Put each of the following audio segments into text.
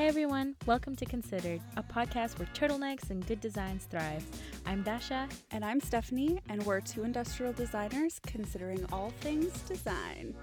Hey everyone, welcome to Considered, a podcast where turtlenecks and good designs thrive. I'm Dasha. And I'm Stephanie, and we're two industrial designers considering all things design.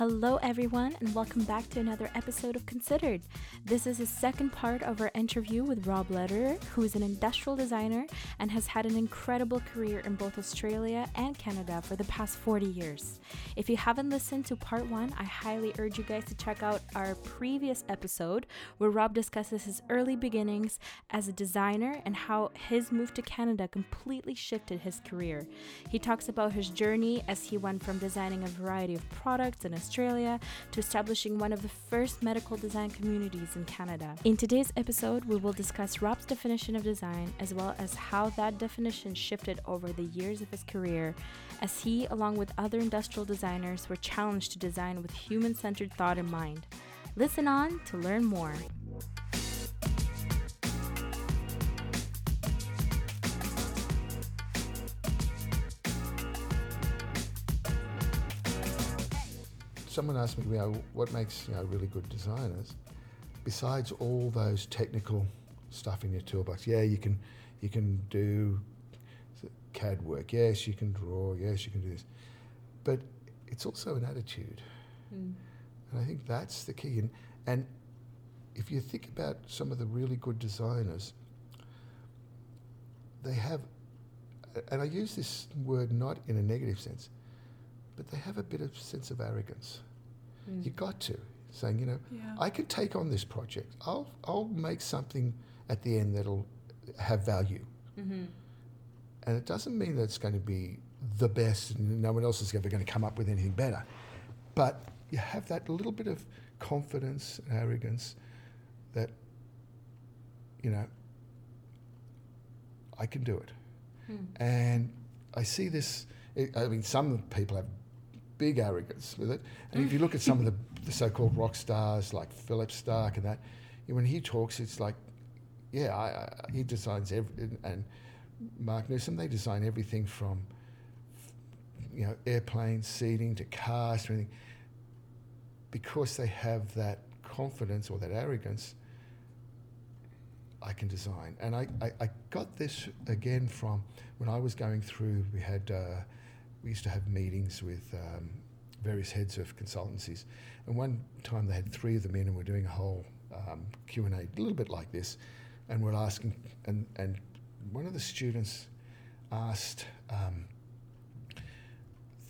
Hello, everyone, and welcome back to another episode of Considered. This is the second part of our interview with Rob Lederer, who is an industrial designer and has had an incredible career in both Australia and Canada for the past 40 years. If you haven't listened to part one, I highly urge you guys to check out our previous episode where Rob discusses his early beginnings as a designer and how his move to Canada completely shifted his career. He talks about his journey as he went from designing a variety of products in Australia to establishing one of the first medical design communities in Canada. In today's episode, we will discuss Rob's definition of design as well as how that definition shifted over the years of his career as he, along with other industrial designers, were challenged to design with human centered thought in mind. Listen on to learn more. someone asked me, you know, what makes you know, really good designers, besides all those technical stuff in your toolbox. Yeah, you can you can do CAD work. Yes, you can draw. Yes, you can do this, but it's also an attitude, mm. and I think that's the key. And and if you think about some of the really good designers, they have, and I use this word not in a negative sense, but they have a bit of sense of arrogance. Mm. You got to saying, you know, yeah. I can take on this project. I'll I'll make something at the end that'll have value. Mm-hmm. And it doesn't mean that it's going to be the best and no one else is ever going to come up with anything better. But you have that little bit of confidence and arrogance that, you know, I can do it. Hmm. And I see this, I mean, some people have big arrogance with it. And if you look at some of the, the so-called rock stars like Philippe Starck and that, when he talks, it's like, yeah, I, I, he designs every, and Marc Newson, they design everything from, you know, airplanes, seating to cars to anything, because they have that confidence or that arrogance. I can design, and I, I, I got this again from when I was going through. We had. Uh, we used to have meetings with um, various heads of consultancies, and one time they had three of them in, and we're doing a whole um, Q and A, little bit like this, and we're asking, and and one of the students asked um,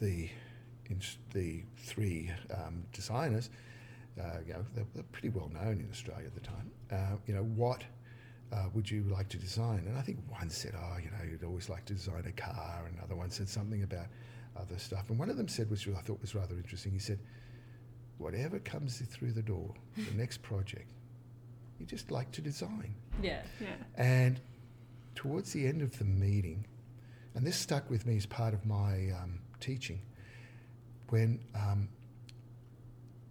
the the three um, designers, uh, you know, they're, pretty well known in Australia at the time. Uh, you know what uh, would you like to design? And I think one said, oh, you know, you'd always like to design a car. Another one said something about other stuff. And one of them said, which I thought was rather interesting, he said, whatever comes through the door, the next project, you just like to design. Yeah. Yeah. And towards the end of the meeting, and this stuck with me as part of my um, teaching, when um,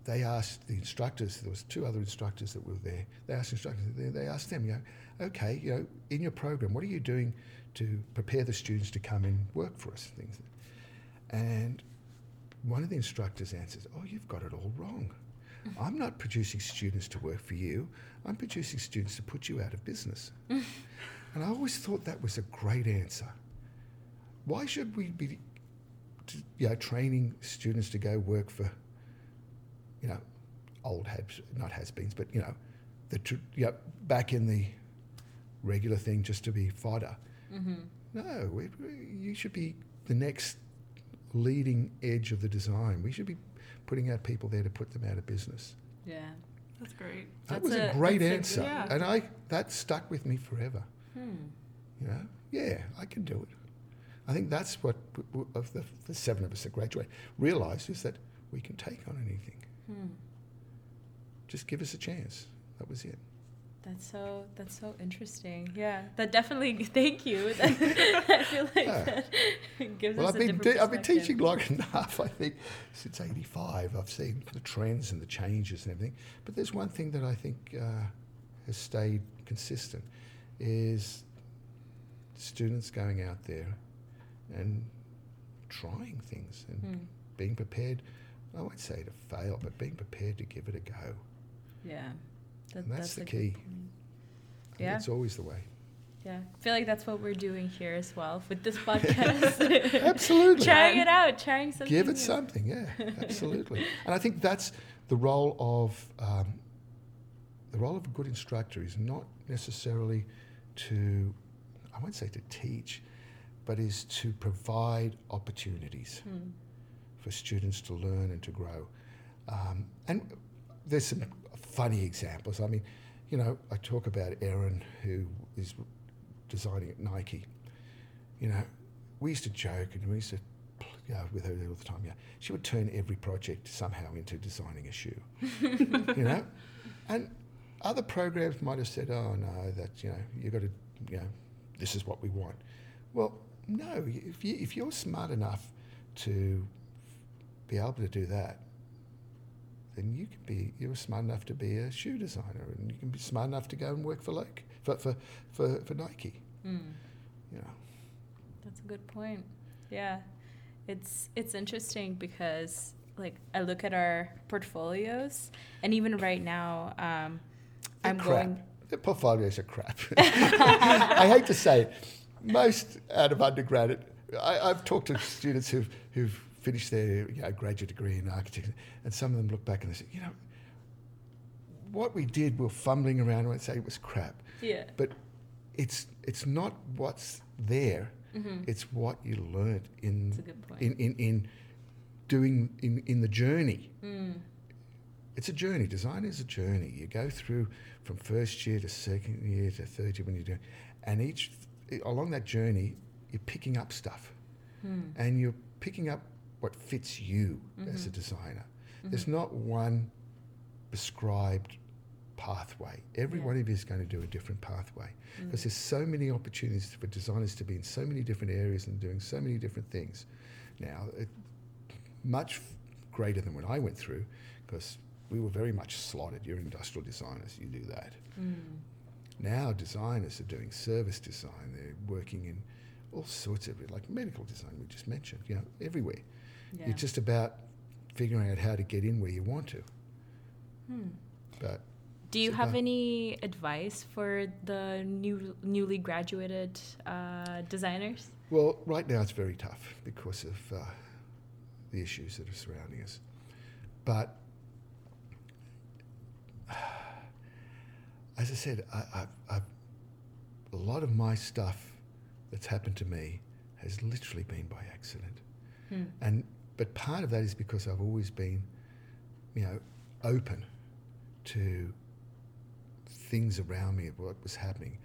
they asked the instructors, there was two other instructors that were there, they asked instructors, they asked them, you know, okay, you know, in your program, what are you doing to prepare the students to come and work for us? Things, and one of the instructors answers, "Oh, you've got it all wrong. I'm not producing students to work for you. I'm producing students to put you out of business." and I always thought that was a great answer. Why should we be, you know, training students to go work for, you know, old has not has-beens, but you know, the you know, back in the regular thing just to be fodder. Mm-hmm. No, we, you should be the next leading edge of the design. We should be putting out people there to put them out of business. Yeah, that's great. That that's was a, a great answer, a, yeah. and I that stuck with me forever. Hmm. You know, yeah, I can do it. I think that's what of the, the seven of us that graduate realised is that we can take on anything. Hmm. Just give us a chance. That was it. That's so that's so interesting. Yeah, that definitely. Thank you. I feel like yeah. that gives well, us I've a been I've been teaching long enough. I think since '85, I've seen the trends and the changes and everything. But there's one thing that I think uh, has stayed consistent, is students going out there and trying things and Hmm. being prepared. I won't say to fail, but being prepared to give it a go. Yeah. That, And that's the key. point. I think Yeah. It's always the way. Yeah. I feel like that's what we're doing here as well with this podcast. Absolutely. trying it out, trying something. Give it new. something, yeah, absolutely. and I think that's the role of um, the role of a good instructor is not necessarily to, I won't say to teach, but is to provide opportunities Hmm. for students to learn and to grow. Um, and there's some funny examples. I mean, you know, I talk about Erin, who is designing at Nike. You know, we used to joke and we used to, you know, with her all the time. Yeah, she would turn every project somehow into designing a shoe. you know, and other programs might have said, "Oh no, that you know, you've got to, you know, this is what we want." Well, no. If you if you're smart enough to be able to do that, then you can be you're smart enough to be a shoe designer, and you can be smart enough to go and work for like for for for, for Nike. Hmm. You know, That's a good point. Yeah. It's it's interesting because like I look at our portfolios and even right now um I'm crap. going The portfolios are crap. I hate to say it. Most out of undergrad, I, I've talked to students who've, who've finished their you know, graduate degree in architecture, and some of them look back and they say, you know, what we did, we were fumbling around and say it was crap. Yeah. But it's, it's not what's there, Mhm. it's what you learned in, a good point. in, in, in doing in, in the journey. Mm. It's a journey. Design is a journey. You go through from first year to second year to third year when you're doing, and each along that journey, you're picking up stuff, Hmm. and you're picking up what fits you as a Mhm. designer. There's not one prescribed pathway. Every Yeah. one of you is going to do a different pathway Mm. because there's so many opportunities for designers to be in so many different areas and doing so many different things. Now, it, much greater than what I went through because we were very much slotted. You're industrial designers, you do that. Mm. Now, designers are doing service design, they're working in all sorts of like medical design, we just mentioned, you know, everywhere. Yeah. It's just about figuring out how to get in where you want to. Hmm. But Do you have any advice for the new newly graduated uh, designers? Well, right now it's very tough because of uh, the issues that are surrounding us. But as I said, I, I, a lot of my stuff that's happened to me has literally been by accident. Hmm. And but part of that is because I've always been, you know, open to things around me of what was happening.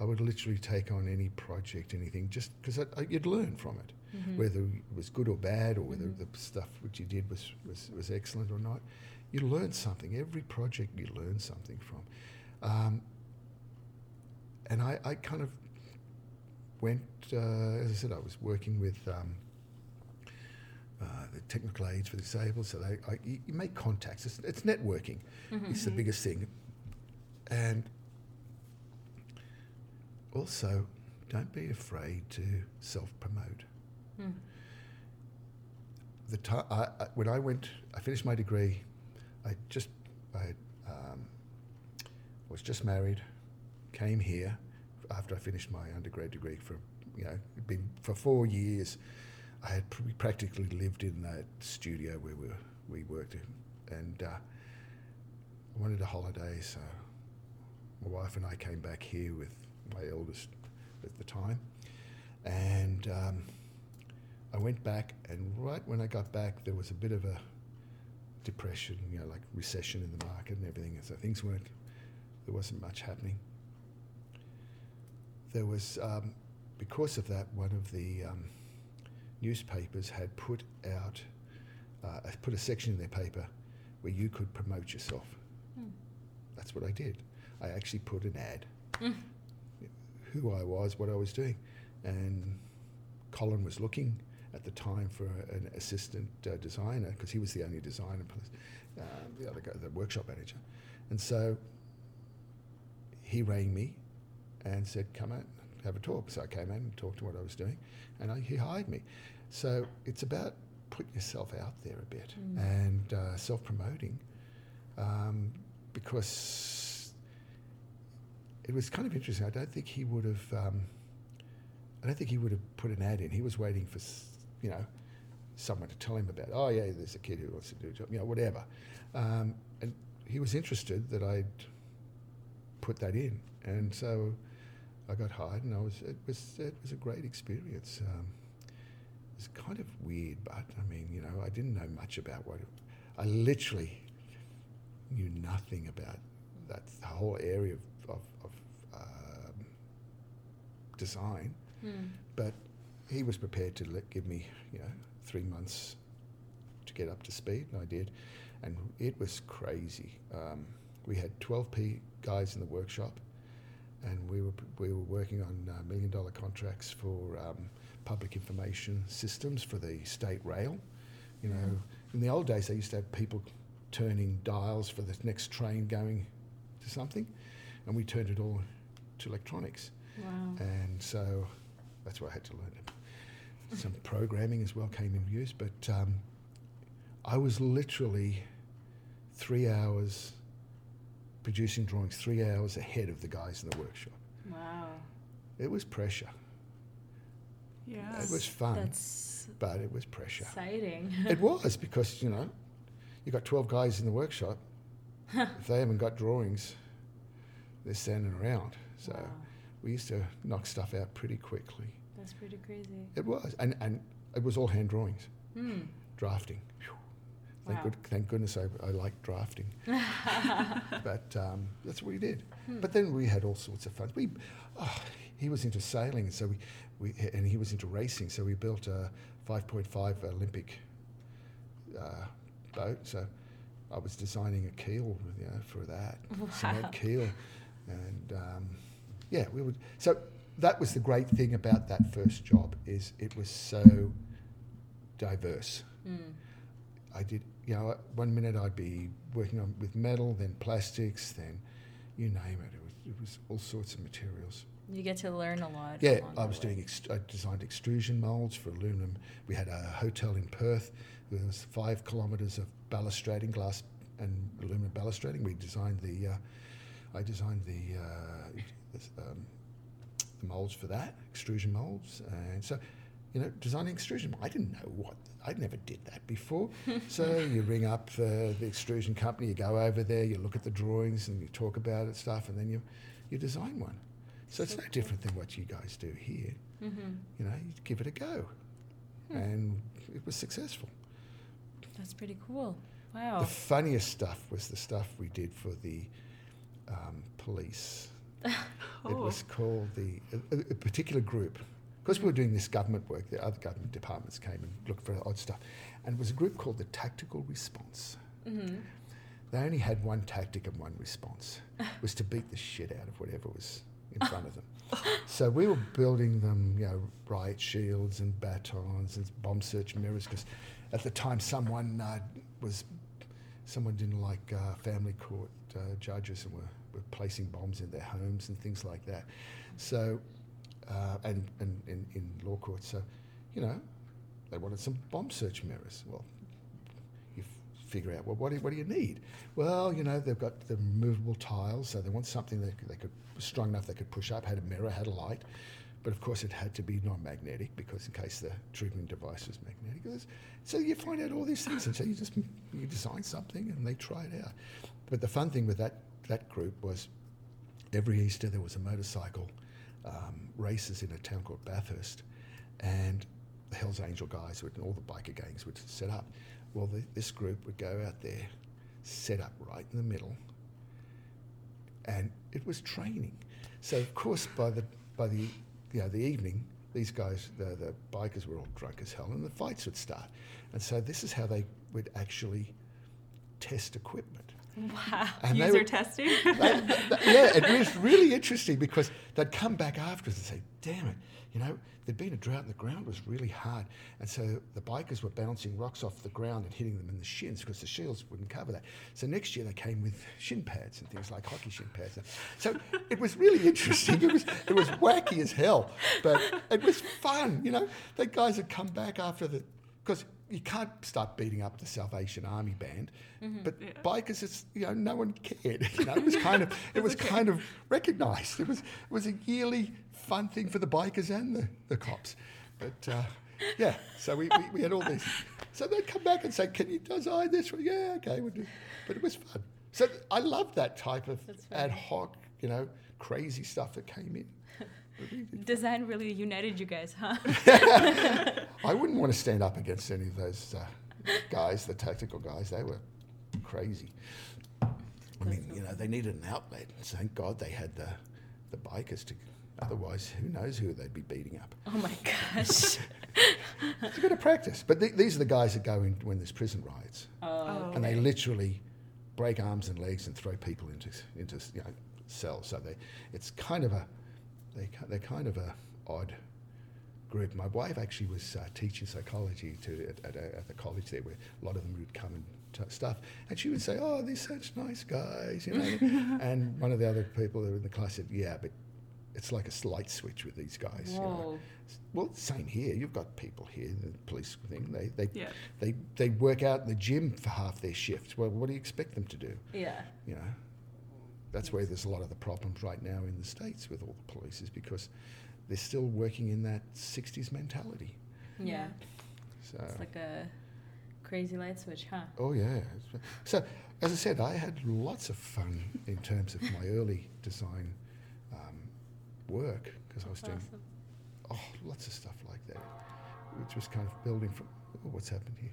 I would literally take on any project, anything, just because you'd learn from it, Mhm. whether it was good or bad, or whether Mhm. the stuff which you did was, was, was excellent or not. You learn something. Every project you learn something from. Um, and I, I kind of went, uh, as I said, I was working with um, technical aids for the disabled, so they, I, you, you make contacts. It's, it's networking. Mhm. It's the biggest thing. And also, don't be afraid to self-promote. Hmm. The time I, I, when I went, I finished my degree. I just, I um, was just married, came here after I finished my undergrad degree for, you know, been for four years. I had pr- practically lived in that studio where we, we worked in, and uh, I wanted a holiday, so my wife and I came back here with my eldest at the time, and um, I went back, and right when I got back, there was a bit of a depression, you know, like recession in the market and everything, and so things weren't, there wasn't much happening. There was, um, because of that, one of the um, newspapers had put out, uh, put a section in their paper where you could promote yourself. Hmm. That's what I did. I actually put an ad, Mm. who I was, what I was doing, and Colin was looking at the time for an assistant uh, designer because he was the only designer, uh, the other guy, the workshop manager, and so he rang me, and said, "Come out, have a talk." So I came in and talked to what I was doing, and I, he hired me. So it's about putting yourself out there a bit and uh, self-promoting, um, because it was kind of interesting. I don't think he would have. Um, I don't think he would have put an ad in. He was waiting for, you know, someone to tell him about. Oh yeah, there's a kid who wants to do a job. You know, whatever. Um, and he was interested that I'd put that in, and so I got hired, and I was. It was. It was a great experience. Um, it was kind of weird, but I mean, you know, I didn't know much about what. It, I literally knew nothing about that whole area of, of, of um, design. But he was prepared to let, give me, you know, three months to get up to speed, and I did. And it was crazy. Um, we had 12 P guys in the workshop, and we were we were working on uh, million dollar contracts for um, public information systems for the state rail. You know, in the old days, they used to have people turning dials for the next train going to something, and we turned it all to electronics. Wow. And so that's where I had to learn it. Some programming as well came in use, but um, I was literally three hours producing drawings, three hours ahead of the guys in the workshop. Wow. It was pressure. Yeah. It was fun, That's but it was pressure. exciting. it was because, you know, you've got 12 guys in the workshop. if they haven't got drawings, they're standing around. So Wow. we used to knock stuff out pretty quickly. That's pretty crazy. It was, and and it was all hand drawings, Hmm. drafting. Phew. Thank Wow. good, thank goodness I, I like drafting. but um, that's what we did. Hmm. But then we had all sorts of fun. We, oh, he was into sailing, and so we, we and he was into racing. So we built a 5.5 Olympic uh, boat. So I was designing a keel, you know, for that cement keel, and um, yeah, we would. So that was the great thing about that first job is it was so diverse. Hmm. I did, you know, one minute I'd be working on with metal, then plastics, then you name it. It was, it was all sorts of materials. You get to learn a lot. Yeah, I was doing. Ex- I designed extrusion molds for aluminum. We had a hotel in Perth. There was five kilometres of balustrading, glass and aluminum balustrading. We designed the. Uh, I designed the uh, um, the molds for that extrusion molds, and so you know, designing extrusion. I didn't know what. I never did that before. so you ring up uh, the extrusion company, you go over there, you look at the drawings, and you talk about it stuff, and then you you design one. So it's no different than what you guys do here. Mm-hmm. You know, you give it a go, Hmm. and it was successful. That's pretty cool. Wow. The funniest stuff was the stuff we did for the um, police. It Oh. was called the a- a particular group. Because we were doing this government work, the other government departments came and looked for odd stuff, and it was a group called the Tactical Response. mm-hmm. They only had one tactic and one response, was to beat the shit out of whatever was in front of them. So we were building them, you know, riot shields and batons and bomb search mirrors, because at the time someone uh, was, someone didn't like uh, family court uh, judges and were, were placing bombs in their homes and things like that. So, uh, and, and in, in law courts, so, you know, they wanted some bomb search mirrors. Well, you f- figure out, well, what do, what do you need? Well, you know, they've got the removable tiles, so they want something that they could, strong enough they could push up, had a mirror, had a light. But of course, it had to be non magnetic because, in case the triggering device was magnetic. So you find out all these things, and so you just you design something and they try it out. But the fun thing with that, that group was every Easter there was a motorcycle um, races in a town called Bathurst, and the Hells Angel guys would, and all the biker gangs would set up. Well, the, this group would go out there, set up right in the middle, and it was training. So of course, by the by the you know the evening, these guys, the the bikers were all drunk as hell, and the fights would start. And so this is how they would actually test equipment. Wow. And User were- testing. They- they- they- yeah, it was really interesting because they'd come back afterwards and say, damn it, you know, there'd been a drought and the ground was really hard. And so the bikers were bouncing rocks off the ground and hitting them in the shins because the shields wouldn't cover that. So next year they came with shin pads and things like hockey shin pads. So it was really interesting. It was, it was wacky as hell, but it was fun, you know. The guys had come back after the, because you can't start beating up the Salvation Army band, but Yeah. bikers, it's you know, no one cared. You know, it was kind of, it was kind of recognised. It was, it was a yearly fun thing for the bikers and the, the cops. But uh, yeah, so we, we, we had all this. So they'd come back and say, "Can you design this?" Well, yeah, okay, we'll do. But it was fun. So I love that type of ad hoc, you know, crazy stuff that came in. Design really united you guys, huh? I wouldn't want to stand up against any of those uh, guys, the tactical guys. They were crazy. I mean, you know, they needed an outlet. Thank God they had the, the bikers to. Otherwise, who knows who they'd be beating up. Oh my gosh. It's a bit of practice. But th- these are the guys that go in when there's prison riots, Oh, and they literally break arms and legs and throw people into into you know cells. So they, it's kind of a, they they're kind of a odd group. My wife actually was uh, teaching psychology to at, at, a, at the college there, where a lot of them would come and t- stuff, and she would say, "Oh, they're such nice guys," you know. and one of the other people that were in the class said, "Yeah, but." It's like a light switch with these guys. You know? Well, same here. You've got people here, the police thing. They they, Yeah. they they work out in the gym for half their shift. Well, what do you expect them to do? Yeah. You know, that's where there's a lot of the problems right now in the states with all the police is because they're still working in that '60s mentality. Yeah. So, It's like a crazy light switch, huh? oh yeah. So, as I said, I had lots of fun in terms of my early design um, work because I was doing oh, lots of stuff like that, which was kind of building from oh, what's happened here,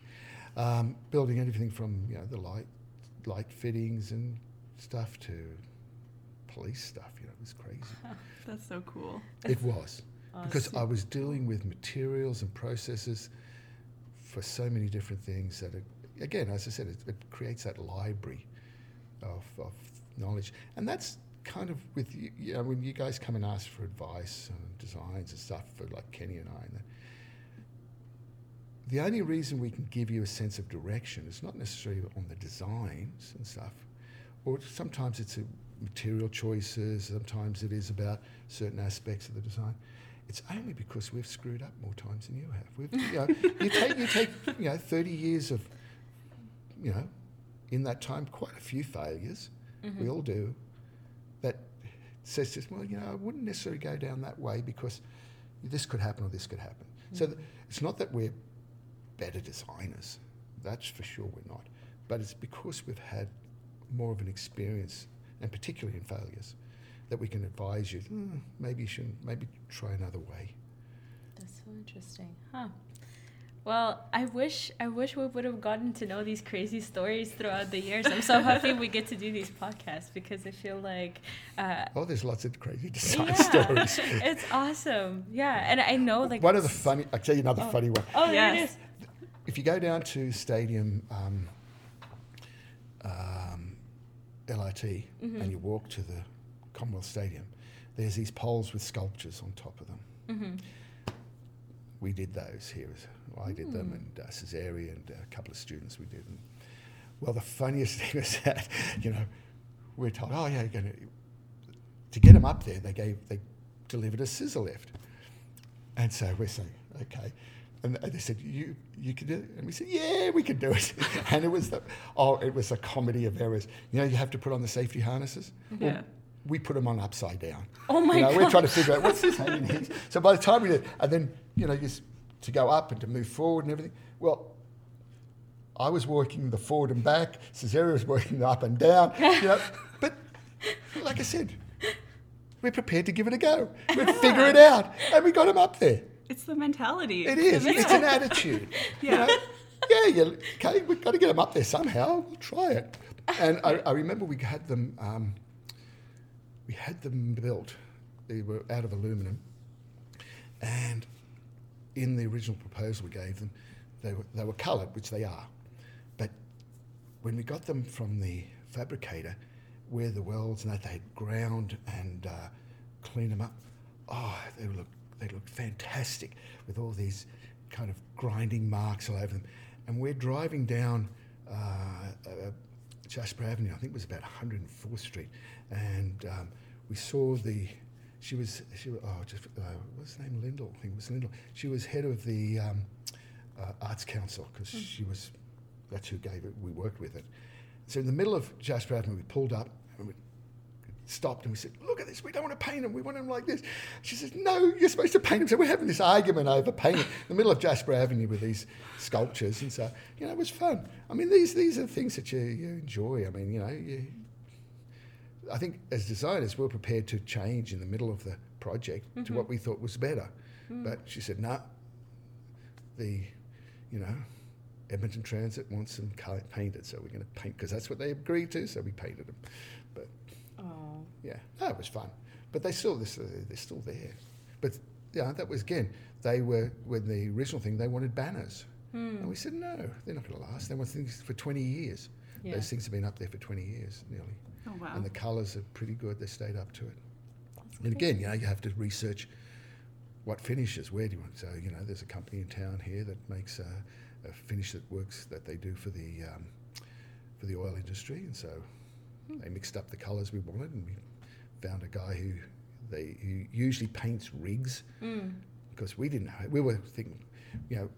um, building anything from you know the light, light fittings and stuff to police stuff. You know, it was crazy. That's so cool. it was because I was dealing with materials and processes for so many different things that, it, again, as I said, it, it creates that library of, of knowledge, and that's kind of with you, you know when you guys come and ask for advice and designs and stuff for like Kenny and I. And that, the only reason we can give you a sense of direction is not necessarily on the designs and stuff, or sometimes it's a material choices, sometimes it is about certain aspects of the design. It's only because we've screwed up more times than you have. We've, you, know, you take you take you know thirty years of, you know, in that time quite a few failures. We mm-hmm. all do. That says to us, well, you know, I wouldn't necessarily go down that way because this could happen or this could happen. So mm-hmm. th- it's not that we're better designers. That's for sure we're not. But it's because we've had more of an experience, and particularly in failures, that we can advise you. "Hmm, maybe you shouldn't. Maybe try another way. That's so interesting, huh? Well, I wish I wish we would have gotten to know these crazy stories throughout the years. I'm so happy we get to do these podcasts because I feel like uh, Oh, there's lots of crazy design yeah, stories. it's awesome. Yeah, and I know like one of the funny. I'll tell you another Oh. funny one. Oh, there it Yes. is. if you go down to Stadium um, um, LRT Mm-hmm. and you walk to the Commonwealth Stadium, there's these poles with sculptures on top of them. Mm-hmm. We did those here. I did them, Mm. and uh, Cesare and a couple of students we did. And, well, the funniest thing was that, you know, we're told, oh yeah, you're going to to get them up there. They gave they delivered a scissor lift, and so we're saying, okay. And they said, "You, you can do it," and we said, "Yeah, we can do it." and it was the, oh, it was a comedy of errors. You know, you have to put on the safety harnesses. Well, Yeah. we put them on upside down. Oh my you know, god. We're trying to figure out what's this hanging here. So by the time we did, and then you know, just to go up and to move forward and everything. Well, I was working the forward and back. Cesare was working the up and down. You know, but like I said, we're prepared to give it a go. We'd figure it out, and we got him up there. It's the mentality. It is. It's an attitude. You Yeah. know? Yeah. You, okay. We've got to get them up there somehow. We'll try it. And I, I remember we had them. Um, we had them built. They were out of aluminum, and in the original proposal we gave them, they were they were coloured, which they are. But when we got them from the fabricator where the welds and that they'd ground and uh, clean them up. Oh, they look they looked fantastic with all these kind of grinding marks all over them. And we're driving down uh, uh, Jasper Avenue, I think it was about 104th Street, and um, we saw the. She was she was oh just uh, what's her name Lyndall I think it was Lyndall. She was head of the um, uh, Arts Council because she was that's who gave it. We worked with it. So in the middle of Jasper Avenue, we pulled up and we stopped and we said, "Look at this. We don't want to paint them. We want them like this." She says, "No, you're supposed to paint them." So we're having this argument over painting in the middle of Jasper Avenue with these sculptures, and so you know it was fun. I mean, these these are things that you, you enjoy. I mean, you know, you, I think as designers, we're prepared to change in the middle of the project to mm-hmm. what we thought was better. Mm. But she said, "No, the, you know." Edmonton Transit wants them painted, so we're going to paint because that's what they agreed to. So we painted them. Yeah, no, it was fun. But they still, they're, uh, they're still there. But yeah, that was again. They were when the original thing. They wanted banners, hmm. and we said no, they're not going to last. They want things for twenty years. Yeah. Those things have been up there for twenty years nearly, Oh wow. and the colours are pretty good. They stayed up to it. And again, you know, you have to research what finishes. Where do you want? So you know, there's a company in town here that makes a, a finish that works that they do for the um, for the oil industry, and so hmm. they mixed up the colours we wanted, and we found a guy who they who usually paints rigs because we didn't know. We were thinking, you know,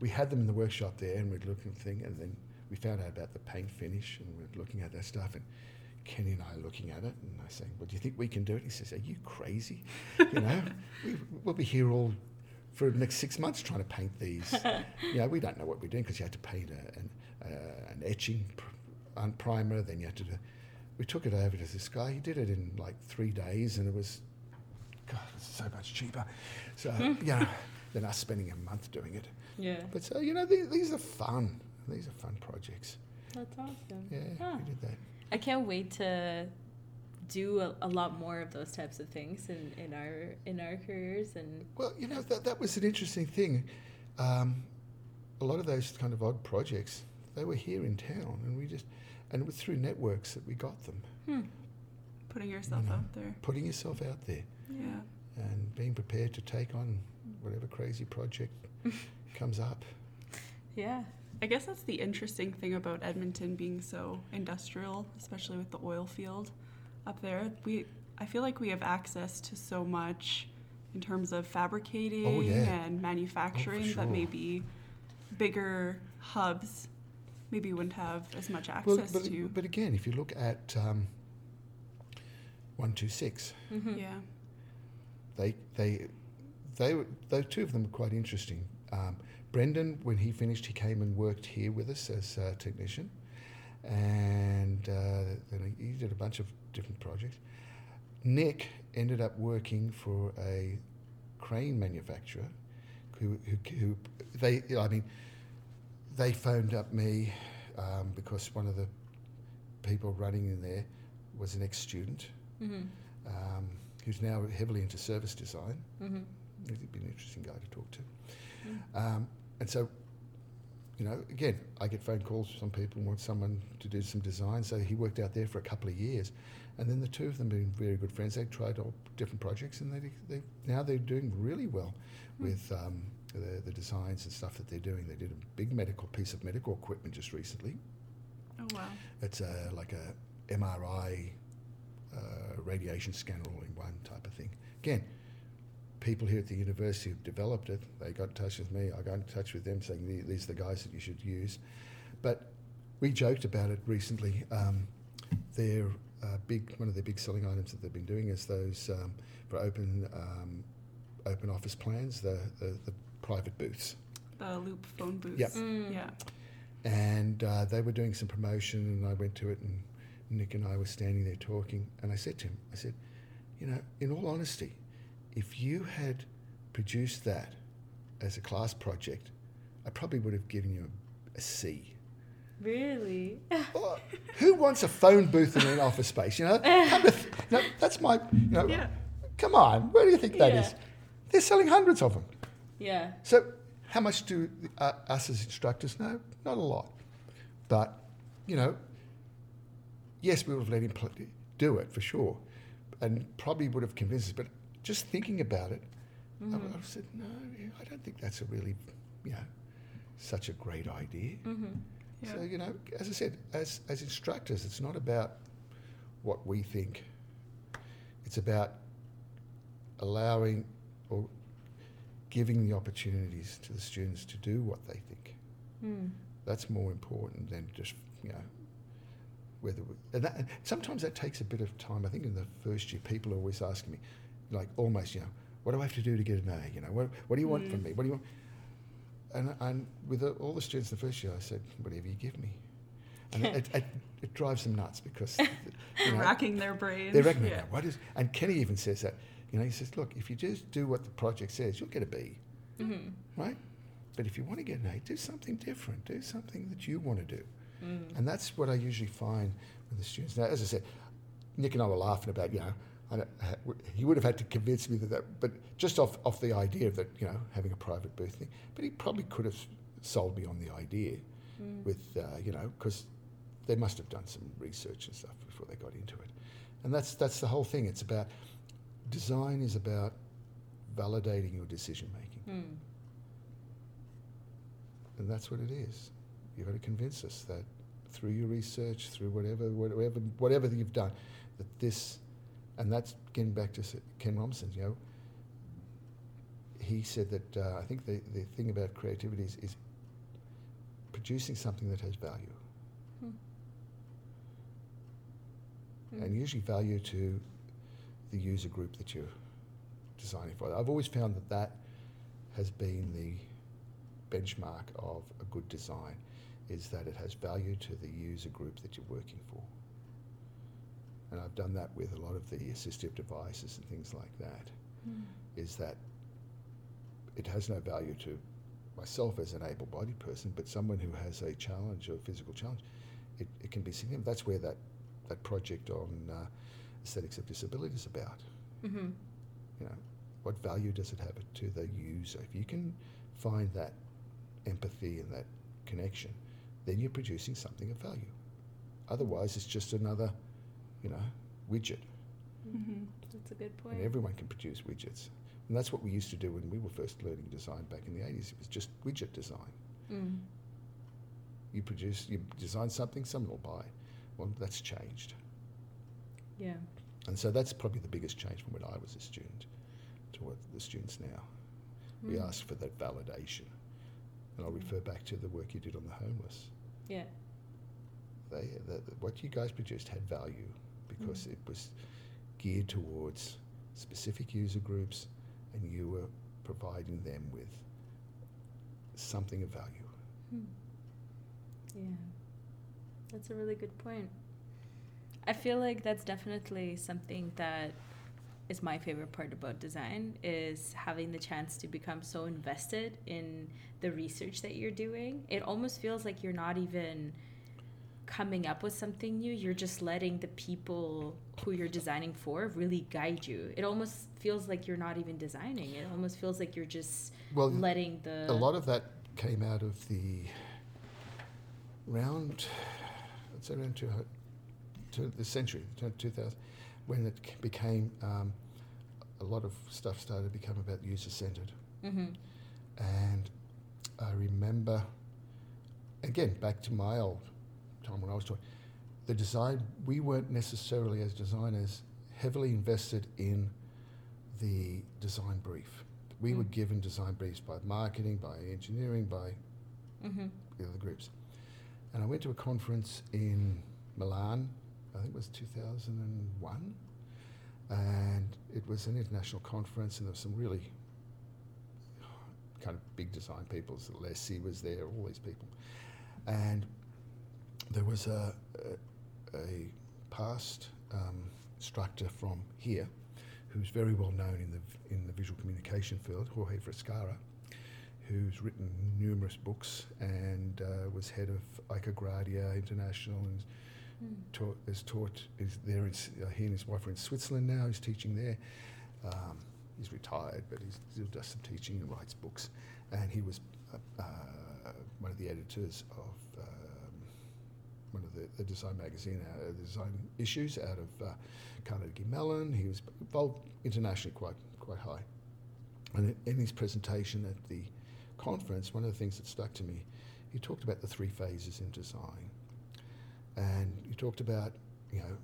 we had them in the workshop there, and we'd look at the thing, and then we found out about the paint finish, and we're looking at that stuff, and Kenny and I are looking at it, and I say, "Well, do you think we can do it?" He says, "Are you crazy? you know, we, we'll be here all." For the next six months, trying to paint these, you know, we don't know what we're doing because you had to paint a, an, uh, an etching pr- primer. Then you had to do. We took it over to this guy. He did it in like three days, and it was, God, it's so much cheaper. So you know, than us spending a month doing it. Yeah. But so you know, these, these are fun. These are fun projects. That's awesome. Yeah, Huh. we did that. I can't wait to do a, a lot more of those types of things in, in our in our careers and Well, you know, that, that was an interesting thing. Um, a lot of those kind of odd projects, they were here in town, and we just, and it was through networks that we got them. hmm, Putting yourself know. out there. Putting yourself out there Yeah. and being prepared to take on whatever crazy project comes up. yeah. I guess that's the interesting thing about Edmonton being so industrial, especially with the oil field up there. We I feel like we have access to so much in terms of fabricating Oh, yeah. and manufacturing that sure. maybe bigger hubs maybe you wouldn't have as much Well, access but, to. but again, if you look at um, 126, Mm-hmm. Yeah. they they they were, those two of them were quite interesting. Um, Brendan, when he finished, he came and worked here with us as a technician, and uh, then he he did a bunch of different projects. Nick ended up working for a crane manufacturer, who, who, who they I mean, they phoned up me um, because one of the people running in there was an ex-student Mm-hmm. um, who's now heavily into service design. Mm-hmm. He'd be an interesting guy to talk to. Um, and so, you know, again, I get phone calls from people want someone to do some design. So he worked out there for a couple of years, and then the two of them being very good friends. They tried all different projects, and they, they now they're doing really well with um, the, the designs and stuff that they're doing. They did a big medical piece of medical equipment just recently. Oh wow. It's a, like a MRI uh, radiation scanner all in one type of thing. Again, people here at the university have developed it. They got in touch with me. I got in touch with them saying these are the guys that you should use. But we joked about it recently. Um, their uh, big one of their big selling items that they've been doing is those um, for open um, open office plans, the, the, the private booths. The loop phone booths. Yep. Mm. Yeah. and uh, they were doing some promotion and I went to it and Nick and I were standing there talking and I said to him, I said, you know, in all honesty, if you had produced that as a class project, I probably would have given you a, a C. Really? Well, who wants a phone booth in an office space? You know, Come to th- you know, that's my. You know, Yeah. come on, where do you think that is? Yeah. They're selling hundreds of them. Yeah. So, how much do uh, us as instructors know? Not a lot. But, you know, yes, we would have let him pl- do it for sure, and probably would have convinced us. But just thinking about it, I, Mm-hmm. I said, no, I don't think that's a really, you know, such a great idea. Mm-hmm. Yeah. So you know, as I said, as as instructors, it's not about what we think. It's about allowing or giving the opportunities to the students to do what they think. Mm. That's more important than just you know whether we, and, that, and sometimes that takes a bit of time. I think in the first year, people are always asking me, like almost, you know, what do I have to do to get an A? You know, what, what do you want from me? What do you want? And, and with the, all the students in the first year, I said, whatever you give me. And it, it, it drives them nuts because you know, Racking their brains. they reckon, Yeah. what is, and Kenny even says that, you know, he says, look, if you just do what the project says, you'll get a B, Mm-hmm. right? But if you want to get an A, do something different, do something that you want to do. Mm. And that's what I usually find with the students. Now, as I said, Nick and I were laughing about, you know, I don't, he would have had to convince me that, that, but just off, off the idea of that, you know, having a private booth thing. But he probably could have sold me on the idea Mm. with, uh, you know, because they must have done some research and stuff before they got into it. And that's, that's the whole thing. It's about, design is about validating your decision making. Mm. And that's what it is. You've got to convince us that through your research, through whatever, whatever, whatever you've done, that this, and that's getting back to Ken Robinson, you know, he said that uh, I think the, the thing about creativity is, is producing something that has value, Hmm. and usually value to the user group that you're designing for. I've always found that that has been the benchmark of a good design is that it has value to the user group that you're working for. And I've done that with a lot of the assistive devices and things like that, Mm. is that it has no value to myself as an able bodied person, but someone who has a challenge or physical challenge, it, it can be significant. That's where that, that project on uh, aesthetics of disability is about Mm-hmm. you know, what value does it have to the user? If you can find that empathy and that connection, then you're producing something of value. Otherwise, it's just another, you know, widget. Mm-hmm. That's a good point. And everyone can produce widgets. And that's what we used to do when we were first learning design back in the 80s. It was just widget design. Mm. You produce, you design something, someone will buy it. Well, that's changed. Yeah. And so that's probably the biggest change from when I was a student to what the students now. We Mm. ask for that validation. And I'll refer back to the work you did on the homeless. Yeah. They, the, the- what you guys produced had value because Mm. it was geared towards specific user groups and you were providing them with something of value. Hmm. Yeah. That's a really good point. I feel like that's definitely something that is my favorite part about design is having the chance to become so invested in the research that you're doing. It almost feels like you're not even coming up with something new. You're just letting the people who you're designing for really guide you. It almost feels like you're not even designing. It almost feels like you're just Well, letting the a lot of that came out of the round, say around two, the century, two- 2000, when it became, um, a lot of stuff started to become about user centered. Mhm. And I remember, again, back to my old time when I was taught, the design, we weren't necessarily as designers heavily invested in the design brief. We were Mm. given design briefs by marketing, by engineering, by Mhm. the other groups. And I went to a conference in Milan, I think it was 2001. And it was an international conference, and there were some really kind of big design people. So Leslie was there, all these people. And there was a, a, a past um, instructor from here who's very well known in the, in the visual communication field, Jorge Frascara, who's written numerous books and uh, was head of Icograda International and Taught, has taught, is there, uh, he and his wife are in Switzerland now, he's teaching there. Um, he's retired, but he still does some teaching and writes books. And he was uh, uh, one of the editors of um, one of the, the design magazine, uh, design issues out of uh, Carnegie Mellon. He was involved internationally quite quite high. And in his presentation at the conference, one of the things that stuck to me, he talked about the three phases in design, and he talked about you know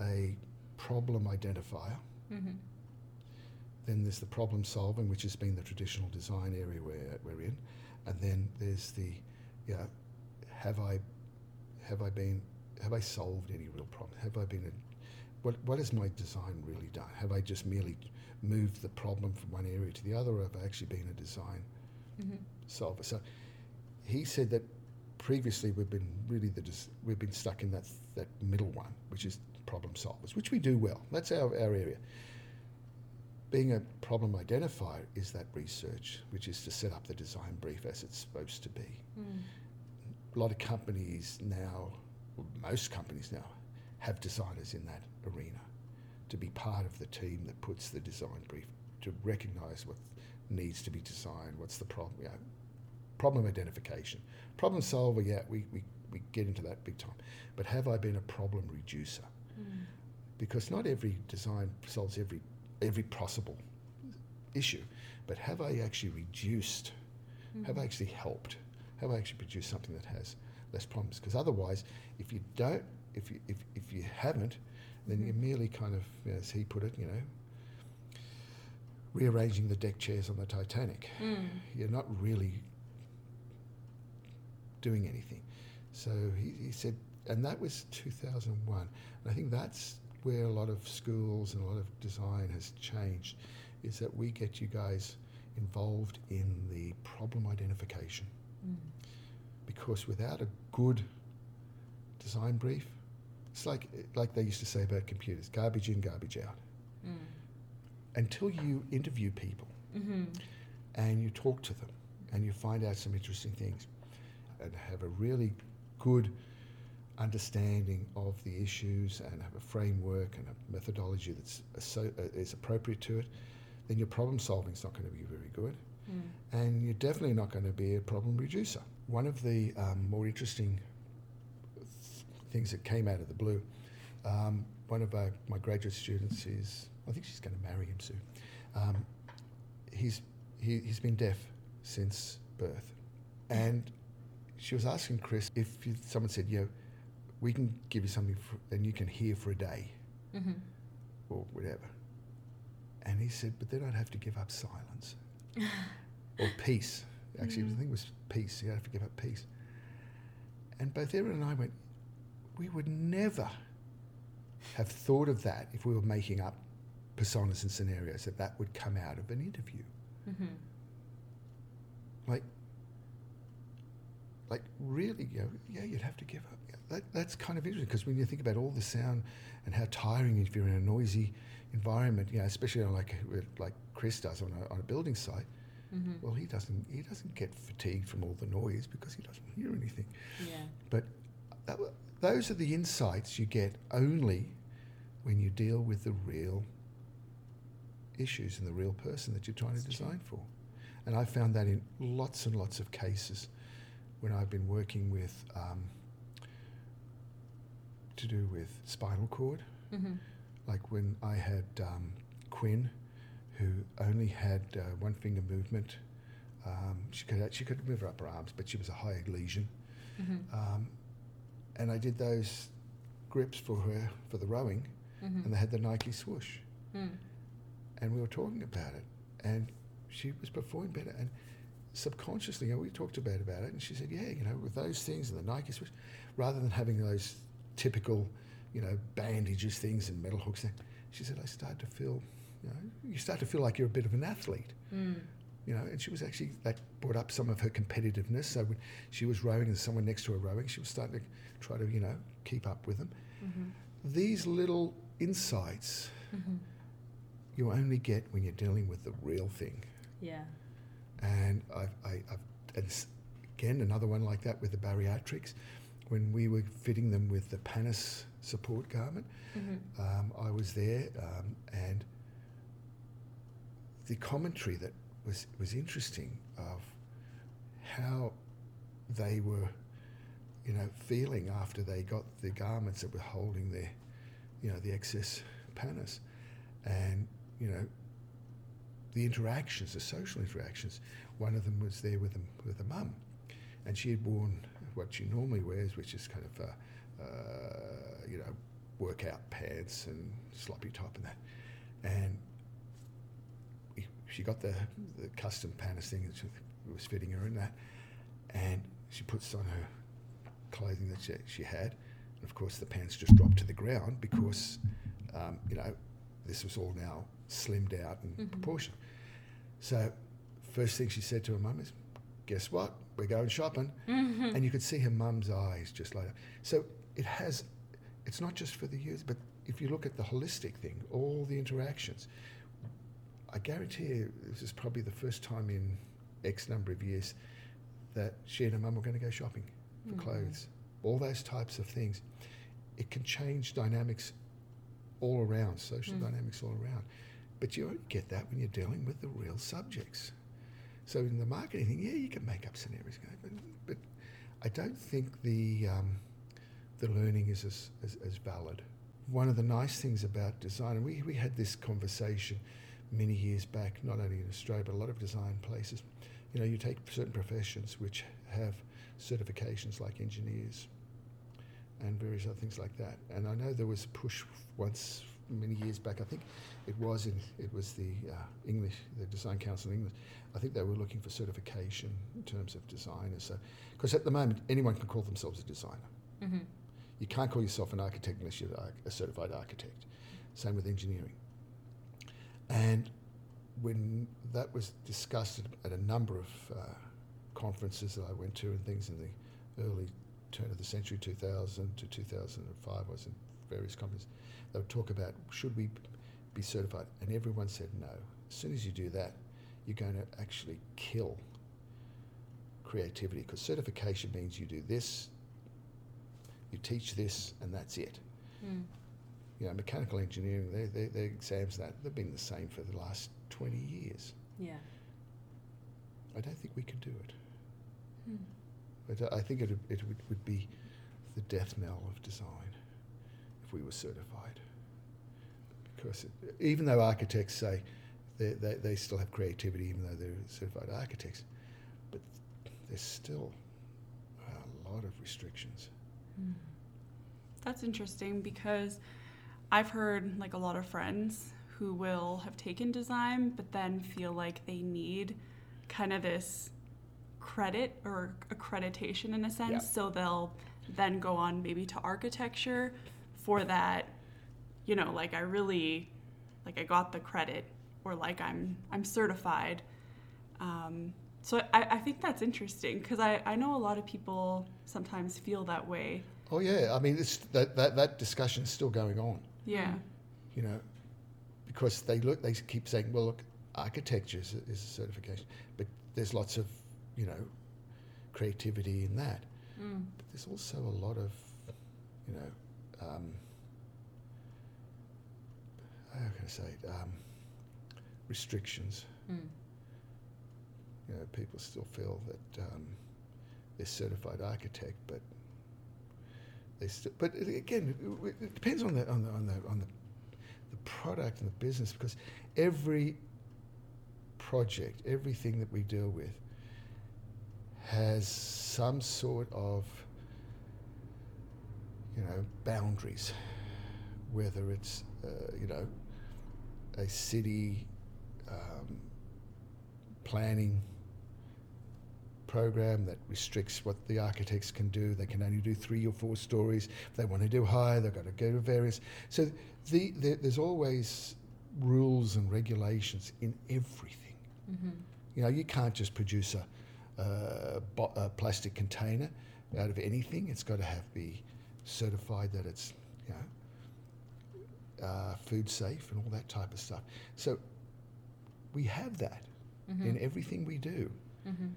a problem identifier. Mm-hmm. Then there's the problem solving, which has been the traditional design area we're, we're in, and then there's the, you know, have I, have I been, have I solved any real problem? Have I been, a, what what has my design really done? Have I just merely moved the problem from one area to the other, or have I actually been a design Mm-hmm. solver? So he said that previously we've been really the dis- we've been stuck in that that middle one, which is problem solvers, which we do well. That's our, our area. Being a problem identifier is that research, which is to set up the design brief as it's supposed to be. Mm. A lot of companies now, well, most companies now, have designers in that arena to be part of the team that puts the design brief, to recognise what needs to be designed, what's the problem, you know, problem identification. Problem solver, yeah, we, we, we get into that big time. But have I been a problem reducer? Mm. Because not every design solves every, every possible issue, but have I actually reduced, have I actually helped, have I actually produced something that has less problems? Because otherwise, if you don't, if you, if, if you haven't, then you're merely kind of, as he put it, you know, rearranging the deck chairs on the Titanic. Mm. You're not really doing anything. So he, he said, and that was 2001. And I think that's where a lot of schools and a lot of design has changed, is that we get you guys involved in the problem identification. Mm. Because without a good design brief, it's like like they used to say about computers, garbage in, garbage out. Mm. Until you interview people Mm-hmm. and you talk to them and you find out some interesting things and have a really good understanding of the issues and have a framework and a methodology that's uh, is appropriate to it, then your problem solving is not going to be very good. Mm. And you're definitely not going to be a problem reducer. One of the um, more interesting th- things that came out of the blue, um, one of our, my graduate students is, I think she's going to marry him soon. Um, he's, he, he's been deaf since birth. And she was asking Chris if you, someone said, you know, we can give you something for, and you can hear for a day Mm-hmm. or whatever. And he said, but then I'd have to give up silence or peace. Actually, Mm. the thing was peace. You have to give up peace. And both Erin and I went, we would never have thought of that if we were making up personas and scenarios that that would come out of an interview. Mm-hmm. Like, like really, you know, yeah, you'd have to give up. Yeah, That, that's kind of interesting because when you think about all the sound and how tiring if you're in a noisy environment, you know, especially on like like Chris does on a, on a building site. Mm-hmm. Well, he doesn't he doesn't get fatigued from all the noise because he doesn't hear anything. Yeah. But that, those are the insights you get only when you deal with the real issues and the real person that you're trying to That's true. design for. And I found that in lots and lots of cases when I've been working with um, to do with spinal cord. Mm-hmm. Like when I had um, Quinn, who only had uh, one finger movement. Um, she could she could move her upper arms, but she was a high lesion. Mm-hmm. Um, and I did those grips for her for the rowing, Mm-hmm. and they had the Nike swoosh. Mm. And we were talking about it, and she was performing better. And subconsciously, you know, we talked about about it, and she said, "Yeah, you know, with those things and the Nike swoosh, rather than having those typical, you know, bandages things and metal hooks, she said, I started to feel, you know, you start to feel like you're a bit of an athlete." Mm. you know, and she was actually that brought up some of her competitiveness. So when she was rowing and someone next to her rowing, she was starting to try to, you know, keep up with them. Mm-hmm. These little insights Mm-hmm. you only get when you're dealing with the real thing. Yeah. And I've, I, I've and again another one like that with the bariatrics, when we were fitting them with the Pannus support garment. Mm-hmm. Um, I was there, um, and the commentary that was was interesting of how they were, you know, feeling after they got the garments that were holding their, you know, the excess pannus, and you know, the interactions, the social interactions. One of them was there with a, with a mum, and she had worn what she normally wears, which is kind of, a, uh, you know, workout pants and sloppy top and that, and she got the, the custom pannus thing that was fitting her in that, and she puts on her clothing that she, she had. And of course, the pants just dropped to the ground because, um, you know, this was all now slimmed out in mm-hmm. proportion. So, first thing she said to her mum is, Guess what? We're going shopping. Mm-hmm. And you could see her mum's eyes just like that. So, it has, it's not just for the youth, but if you look at the holistic thing, all the interactions, I guarantee you, this is probably the first time in X number of years that she and her mum were going to go shopping for mm-hmm. clothes. All those types of things. It can change dynamics all around, social mm. dynamics all around. But you only get that when you're dealing with the real subjects. So in the marketing thing, yeah, you can make up scenarios, but, but I don't think the um, the learning is as, as, as, valid. One of the nice things about design, and we, we had this conversation many years back, not only in Australia, but a lot of design places. You know, you take certain professions which have certifications like engineers and various other things like that. And I know there was a push once many years back. I think it was in it was the uh, English, the Design Council in England. I think they were looking for certification in terms of designers. So, because at the moment anyone can call themselves a designer. Mm-hmm. You can't call yourself an architect unless you're a certified architect. Same with engineering. And when that was discussed at a number of uh, conferences that I went to and things in the early turn of the century, 2000 to 2005, I was in various companies, they would talk about should we be certified? And everyone said no. As soon as you do that, you're going to actually kill creativity because certification means you do this, you teach this, and that's it. Mm you know, mechanical engineering, their, their, their exams that they've been the same for the last 20 years. Yeah. I don't think we could do it. Hmm. But I think it, it would, would be the death knell of design if we were certified. Because it, even though architects say they, they, they still have creativity, even though they're certified architects, but there's still a lot of restrictions. Hmm. That's interesting because I've heard like a lot of friends who will have taken design but then feel like they need kind of this credit or accreditation in a sense yeah. so they'll then go on maybe to architecture for that you know like I really like I got the credit or like I'm I'm certified um, so I, I think that's interesting because I, I know a lot of people sometimes feel that way. Oh yeah, I mean it's, that, that that discussion is still going on. Yeah. You know, because they look, they keep saying, well, look, architecture is a, is a certification, but there's lots of, you know, creativity in that. Mm. But there's also a lot of, you know, um, how can I say it? Um, restrictions. Mm. You know, people still feel that um, they're certified architect, but they st- but again, it, it, depends on the on the on the on the, the product and the business because every project, everything that we deal with, has some sort of you know boundaries, whether it's uh, you know a city um, planning program that restricts what the architects can do. They can only do three or four stories. If they want to do higher, they've got to go to various. So the, the, there's always rules and regulations in everything. Mm-hmm. You know, you can't just produce a, bo- a, plastic container out of anything. It's got to have be certified that it's you know uh, food safe and all that type of stuff. So we have that mm-hmm. in everything we do. Mm-hmm.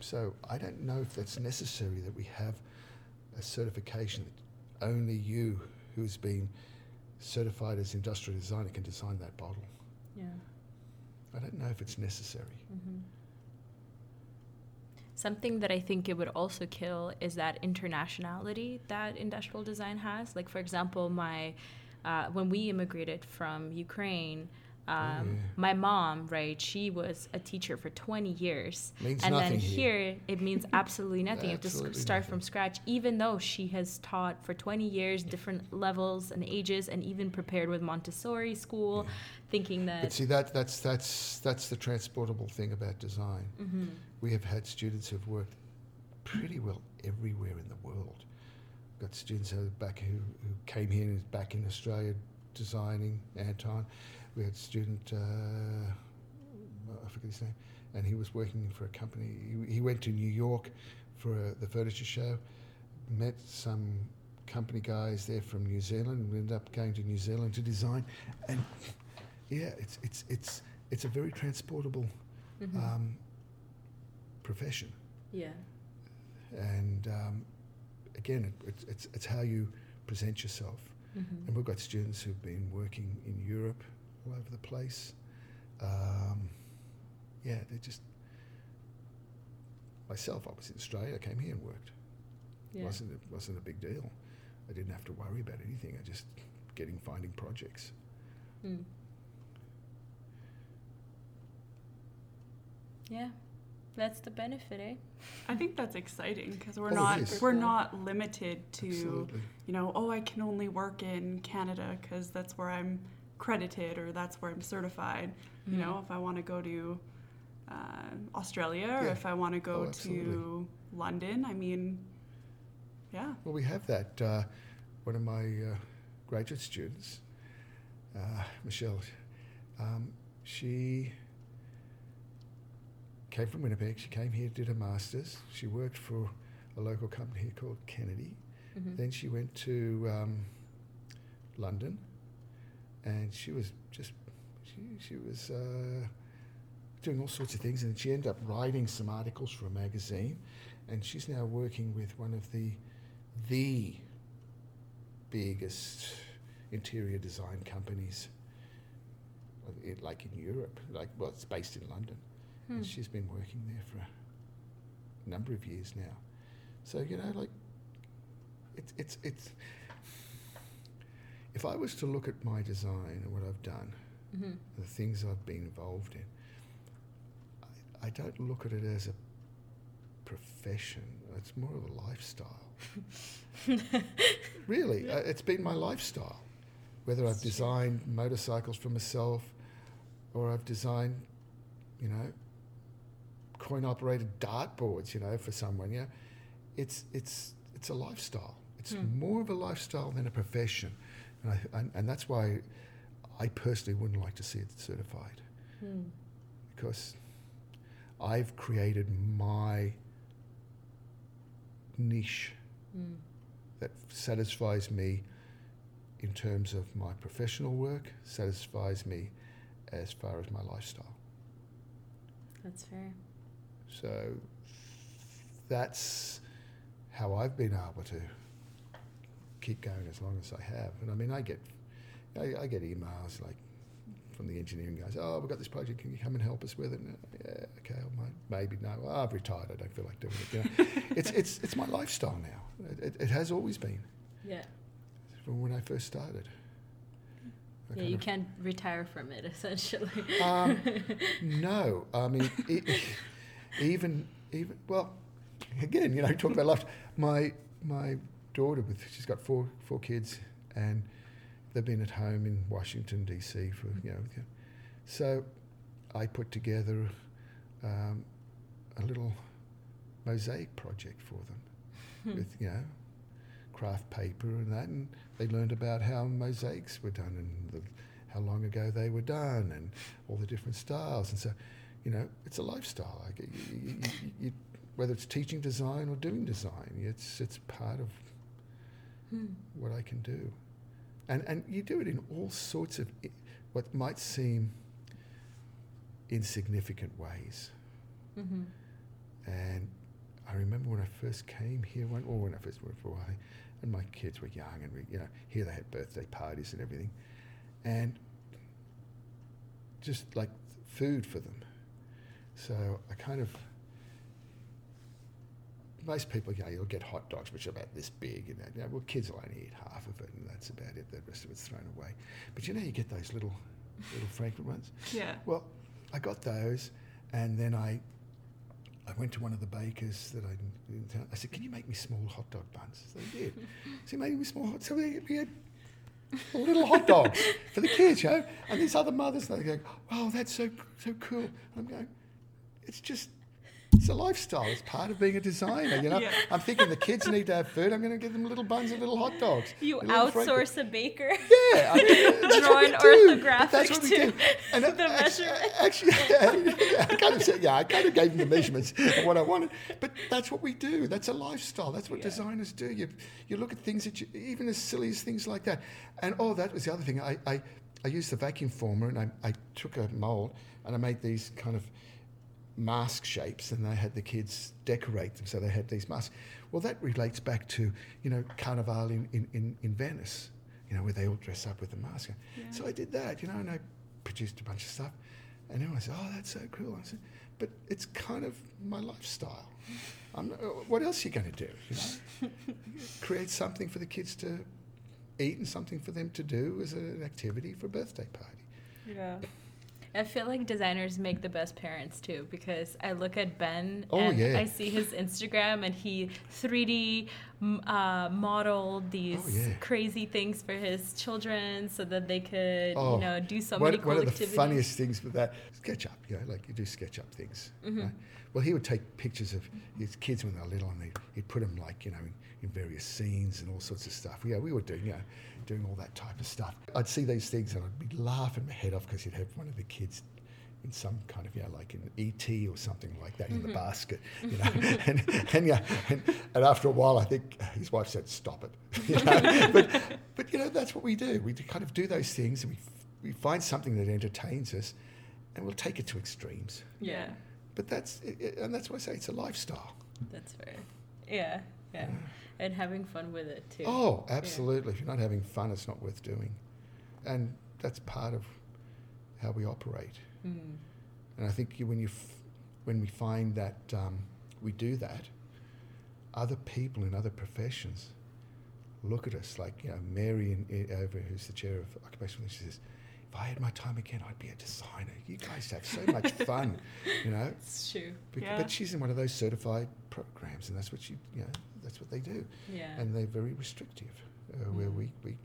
So I don't know if that's necessary that we have a certification that only you, who's been certified as industrial designer, can design that bottle. Yeah. I don't know if it's necessary. Mm-hmm. Something that I think it would also kill is that internationality that industrial design has. Like, for example, my uh, when we immigrated from Ukraine, um, yeah. my mom, right, she was a teacher for 20 years. Means and then here. here, it means absolutely nothing. you have to start nothing. from scratch, even though she has taught for 20 years different levels and ages and even prepared with Montessori school, thinking that. But see, that, that's, that's, that's the transportable thing about design. Mhm. We have had students who've worked pretty well everywhere in the world. Got students back who, who came here and is back in Australia designing Anton. We had a student, uh, I forget his name, and he was working for a company. He, he went to New York for uh the furniture show, met some company guys there from New Zealand, and ended up going to New Zealand to design. And yeah, it's it's it's it's a very transportable Mhm. um, profession. yeah. And um, again, it, it's, it's, it's how you present yourself. Mhm. And we've got students who've been working in Europe, all over the place. Um, yeah, they're just. Myself, I was in Australia. I came here and worked. Yeah. wasn't it wasn't a big deal. I didn't have to worry about anything. I just getting finding projects. Mm. Yeah, that's the benefit, eh? I think that's exciting because we're Oh, not we're not limited to Absolutely. you know oh I can only work in Canada because that's where I'm credited or that's where I'm certified. You Mm. know if I want to go to uh, Australia or Yeah. if I want to go Oh, to. London, I mean, yeah, Well, we have that. Uh, one of my uh, graduate students, uh, Michelle, um, she came from Winnipeg. She came here, did her master's. She worked for a local company here called Kennedy. Mhm. Then she went to um, London, and she was just she she was uh, doing all sorts of things, and she ended up writing some articles for a magazine, and she's now working with one of the the biggest interior design companies, uh, like in Europe, like well, it's based in London. Hmm. And she's been working there for a number of years now. So you know, like it's it's it's. If I was to look at my design and what I've done, Mhm. the things I've been involved in, I, I don't look at it as a profession. It's more of a lifestyle. really, it's been my lifestyle. Whether I've designed motorcycles for myself, or I've designed, you know, coin-operated dartboards, you know, for someone. Yeah, it's it's it's a lifestyle. It's Hmm. more of a lifestyle than a profession, and I, and, and that's why I personally wouldn't like to see it certified Hmm. because I've created my niche Mm. that satisfies me in terms of my professional work, satisfies me as far as my lifestyle. That's fair. So that's how I've been able to keep going as long as I have. And I mean, I get, I, I get emails like from the engineering guys. Oh, we've got this project. Can you come and help us with it? And, yeah, okay. I might, maybe no. Well, I've retired. I don't feel like doing it. You know? it's it's it's my lifestyle now. It, it, it has always been Yeah. from when I first started. I Yeah, you of- can't retire from it essentially. Um, no, I mean, e- even even well, again, you know, talk about life. My my daughter with she's got four four kids, and they've been at home in Washington D.C. for you know, so I put together um, a little mosaic project for them Hmm. with you know craft paper and that, and they learned about how mosaics were done and the, how long ago they were done and all the different styles. And so, you know, it's a lifestyle. Like you, you, you, you, whether it's teaching design or doing design, it's it's part of Hmm. what I can do, and and you do it in all sorts of i- what might seem insignificant ways. Mhm. And I remember when I first came here, when, or when I first worked for a while, and my kids were young, and we, you know, here they had birthday parties and everything, and just like food for them. So I kind of most people, you know, you'll get hot dogs, which are about this big, and that, you know, well, kids will only eat half of it, and that's about it. The rest of it's thrown away. But you know, you get those little, little Franklin ones. Yeah. Well, I got those, and then I, I went to one of the bakers that I. I said, "Can you make me small hot dog buns?" So they did. so he made me small hot. So we, we had little hot dogs for the kids, you know. And these other mothers, they go, "Wow, that's so so cool." And I'm going, "It's just." It's a lifestyle. It's part of being a designer, you know. Yeah. I'm thinking the kids need to have food. I'm going to give them little buns and little hot dogs. You and outsource a baker. yeah, I mean, that's Draw what we an do. But orthographic That's what we do. to And the uh, actu- measurement. Actually, yeah, I kind of said, yeah, I kind of gave them the measurements of what I wanted. But that's what we do. That's a lifestyle. That's what designers do. You, you look at things that you, even as silly as things like that. And oh, that was the other thing. I, I, I used the vacuum former and I, I took a mold and I made these kind of mask shapes and they had the kids decorate them so they had these masks. Well that relates back to you know carnival in, in, in, venice you know where they all dress up with the mask. So i did that you know and i produced a bunch of stuff. And everyone said oh that's so cool. I said but it's kind of my lifestyle. I'm, not- uh, what else are you going to do you know? Create something for the kids to eat and something for them to do as an activity for a birthday party. Yeah. I feel like designers make the best parents too because I look at Ben Oh, and yeah. I see his Instagram and he 3D uh, modeled these Oh, yeah. crazy things for his children so that they could, Oh, you know, do so one, many cool one of the activities. funniest things with that SketchUp, you know, like you do SketchUp things. Mm-hmm. Right? Well, he would take pictures of his kids when they were little, and he'd, he'd put them like you know in, in various scenes and all sorts of stuff. Yeah, we were doing you know doing all that type of stuff. I'd see these things and I'd be laughing my head off because you'd have one of the kids. In some kind of, you know, like in ET or something like that, in the mm-hmm. basket, you know, and, and yeah, and, and after a while, I think his wife said, "Stop it," you know? but, but you know, that's what we do. We kind of do those things, and we we find something that entertains us, and we'll take it to extremes. Yeah, But that's and that's why I say it's a lifestyle. that's fair. Yeah, yeah. And having fun with it too. Oh, absolutely. If you're not having fun, it's not worth doing, and that's part of how we operate. Mm. And I think you, when you f- when we find that um, we do that, other people in other professions look at us like you know Mary in, in, over who's the chair of occupational. She says, "If I had my time again, I'd be a designer. You guys have so much fun, you know." It's true. Bec- Yeah. But she's in one of those certified programs, and that's what she, you know, that's what they do, Yeah. and they're very restrictive, uh, where Mm. we, we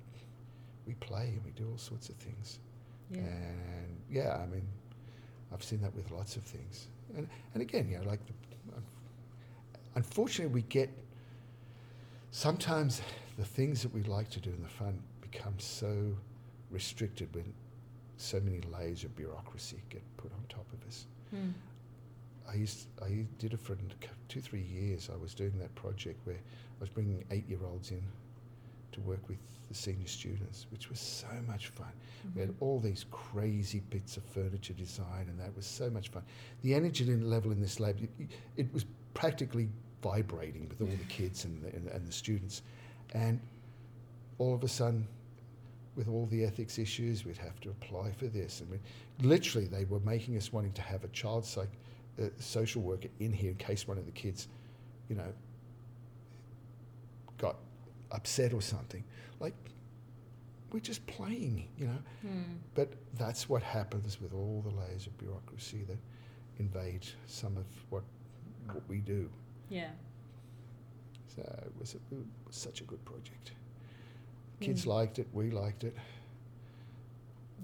we play and we do all sorts of things. yeah. And yeah, I mean, I've seen that with lots of things. And and again, you know, like the, unfortunately, we get sometimes the things that we like to do in the fun become so restricted when so many layers of bureaucracy get put on top of us. Mm. I used I did it for two three years. I was doing that project where I was bringing eight year olds in to work with the senior students, which was so much fun. We had mm-hmm. all these crazy bits of furniture design, and that was so much fun. The energy level in this lab, it, it was practically vibrating with all the kids and the, and, and the students, and all of a sudden. With all the ethics issues, we'd have to apply for this, and we, literally, they were making us wanting to have a child psych, uh, social worker in here in case one of the kids, you know, got upset or something. Like, we're just playing, you know. Mm. But that's what happens with all the layers of bureaucracy that invade some of what what we do. Yeah. So it was, a, it was such a good project. Kids Mm. liked it. We liked it.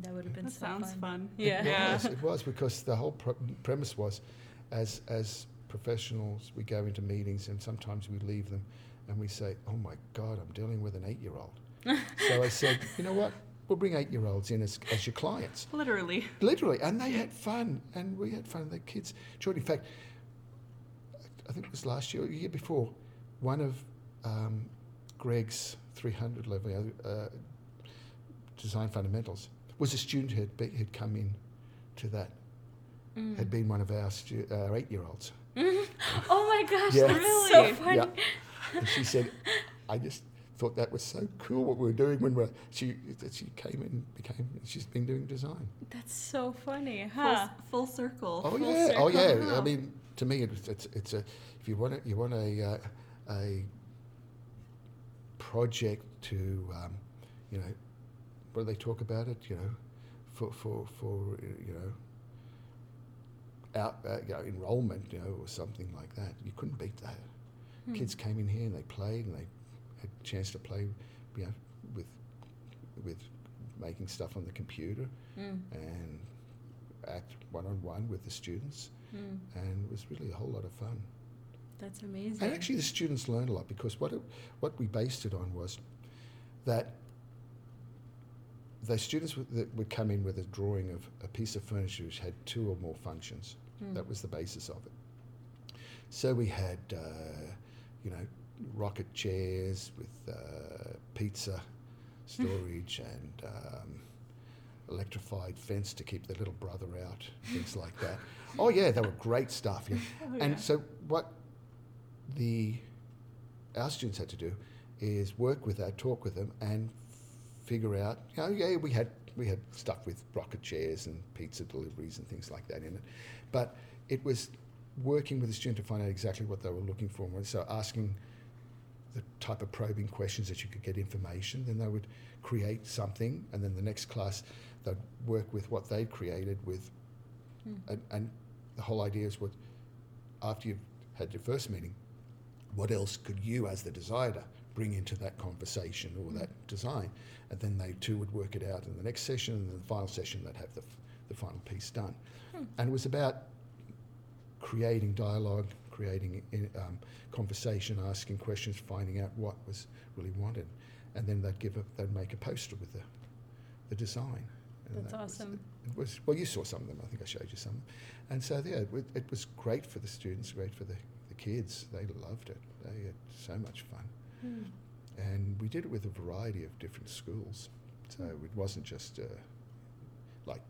That would have been That so sounds fun. fun. Yeah. Yeah. Yes, it was because the whole pro- premise was, as as professionals, we go into meetings and sometimes we leave them, and we say, "Oh my God, I'm dealing with an eight-year-old." so I said, "You know what? We'll bring eight-year-olds in as, as your clients, Literally. literally." And they had fun, and we had fun. The kids enjoyed. In fact, I think it was last year, or the year before, one of um, Greg's 300 level uh, design fundamentals was a student who had, be, who'd come in to that Mm. had been one of our, stu- our eight-year-olds. Oh my gosh, Yeah. that's Really? so funny. Yeah. And she said, I just thought that was so cool what we were doing when we're, she, that she came in, became, she's been doing design. That's so funny, Full, huh? full circle. Oh Full yeah, oh yeah. circle. I mean, to me, it's, it's, it's a if you want a, you want a uh, a project to um, you know what do they talk about it you know for for for you know out uh, you know, enrollment you know or something like that you couldn't beat that Hmm. kids came in here and they played and they had a chance to play you know with with making stuff on the computer Mm. and act one on one with the students Mm. and it was really a whole lot of fun That's amazing. and actually, the students learned a lot because what it, what we based it on was that the students would, that would come in with a drawing of a piece of furniture which had two or more functions. Mm. That was the basis of it. So we had, uh, you know, rocket chairs with uh, pizza storage and um, electrified fence to keep the little brother out, things like that. Oh yeah, they were great stuff. Yeah. Oh, And yeah. so what the our students had to do is work with that, talk with them, and figure out. You know, yeah, we had we had stuff with rocket chairs and pizza deliveries and things like that in it, but it was working with the student to find out exactly what they were looking for. And So asking the type of probing questions that you could get information, then they would create something, and then the next class they'd work with what they'd created with, Mm. and, and the whole idea is what after you've had your first meeting, what else could you as the designer bring into that conversation or that design? And then they too would work it out in the next session, and then the final session they'd have the, f- the final piece done. Hmm. And it was about creating dialogue, creating in- um, conversation, asking questions, finding out what was really wanted, and then they'd give a, they'd make a poster with the, the design. And That's that was- awesome. it was well, you saw some of them. I think I showed you some. And so yeah, it, it was great for the students, great for the, the kids. They loved it. They had so much fun. Mm. And we did it with a variety of different schools. So it wasn't just uh, like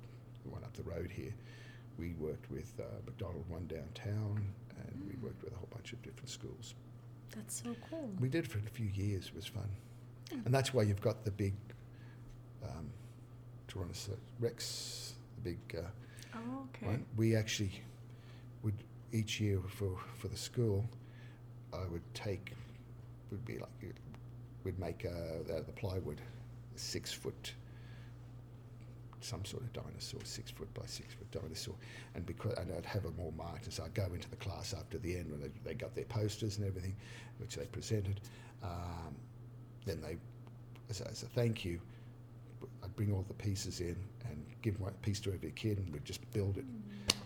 the one up the road here. We worked with uh, McDonald One downtown, and we worked with a whole bunch of different schools. That's so cool. We did it for a few years. It was fun, and that's why you've got the big um, Tyrannosaurus Rex, the big uh, Oh, okay. one. We actually would each year for for the school, I would take would be like we'd make uh, out of the plywood six foot some sort of dinosaur, six foot by six foot dinosaur, and because and I'd have them all marked, and so I'd go into the class after the end when they, they got their posters and everything, which they presented. Um, then they, as a, as a thank you, I'd bring all the pieces in and give one piece to every kid, and we'd just build it,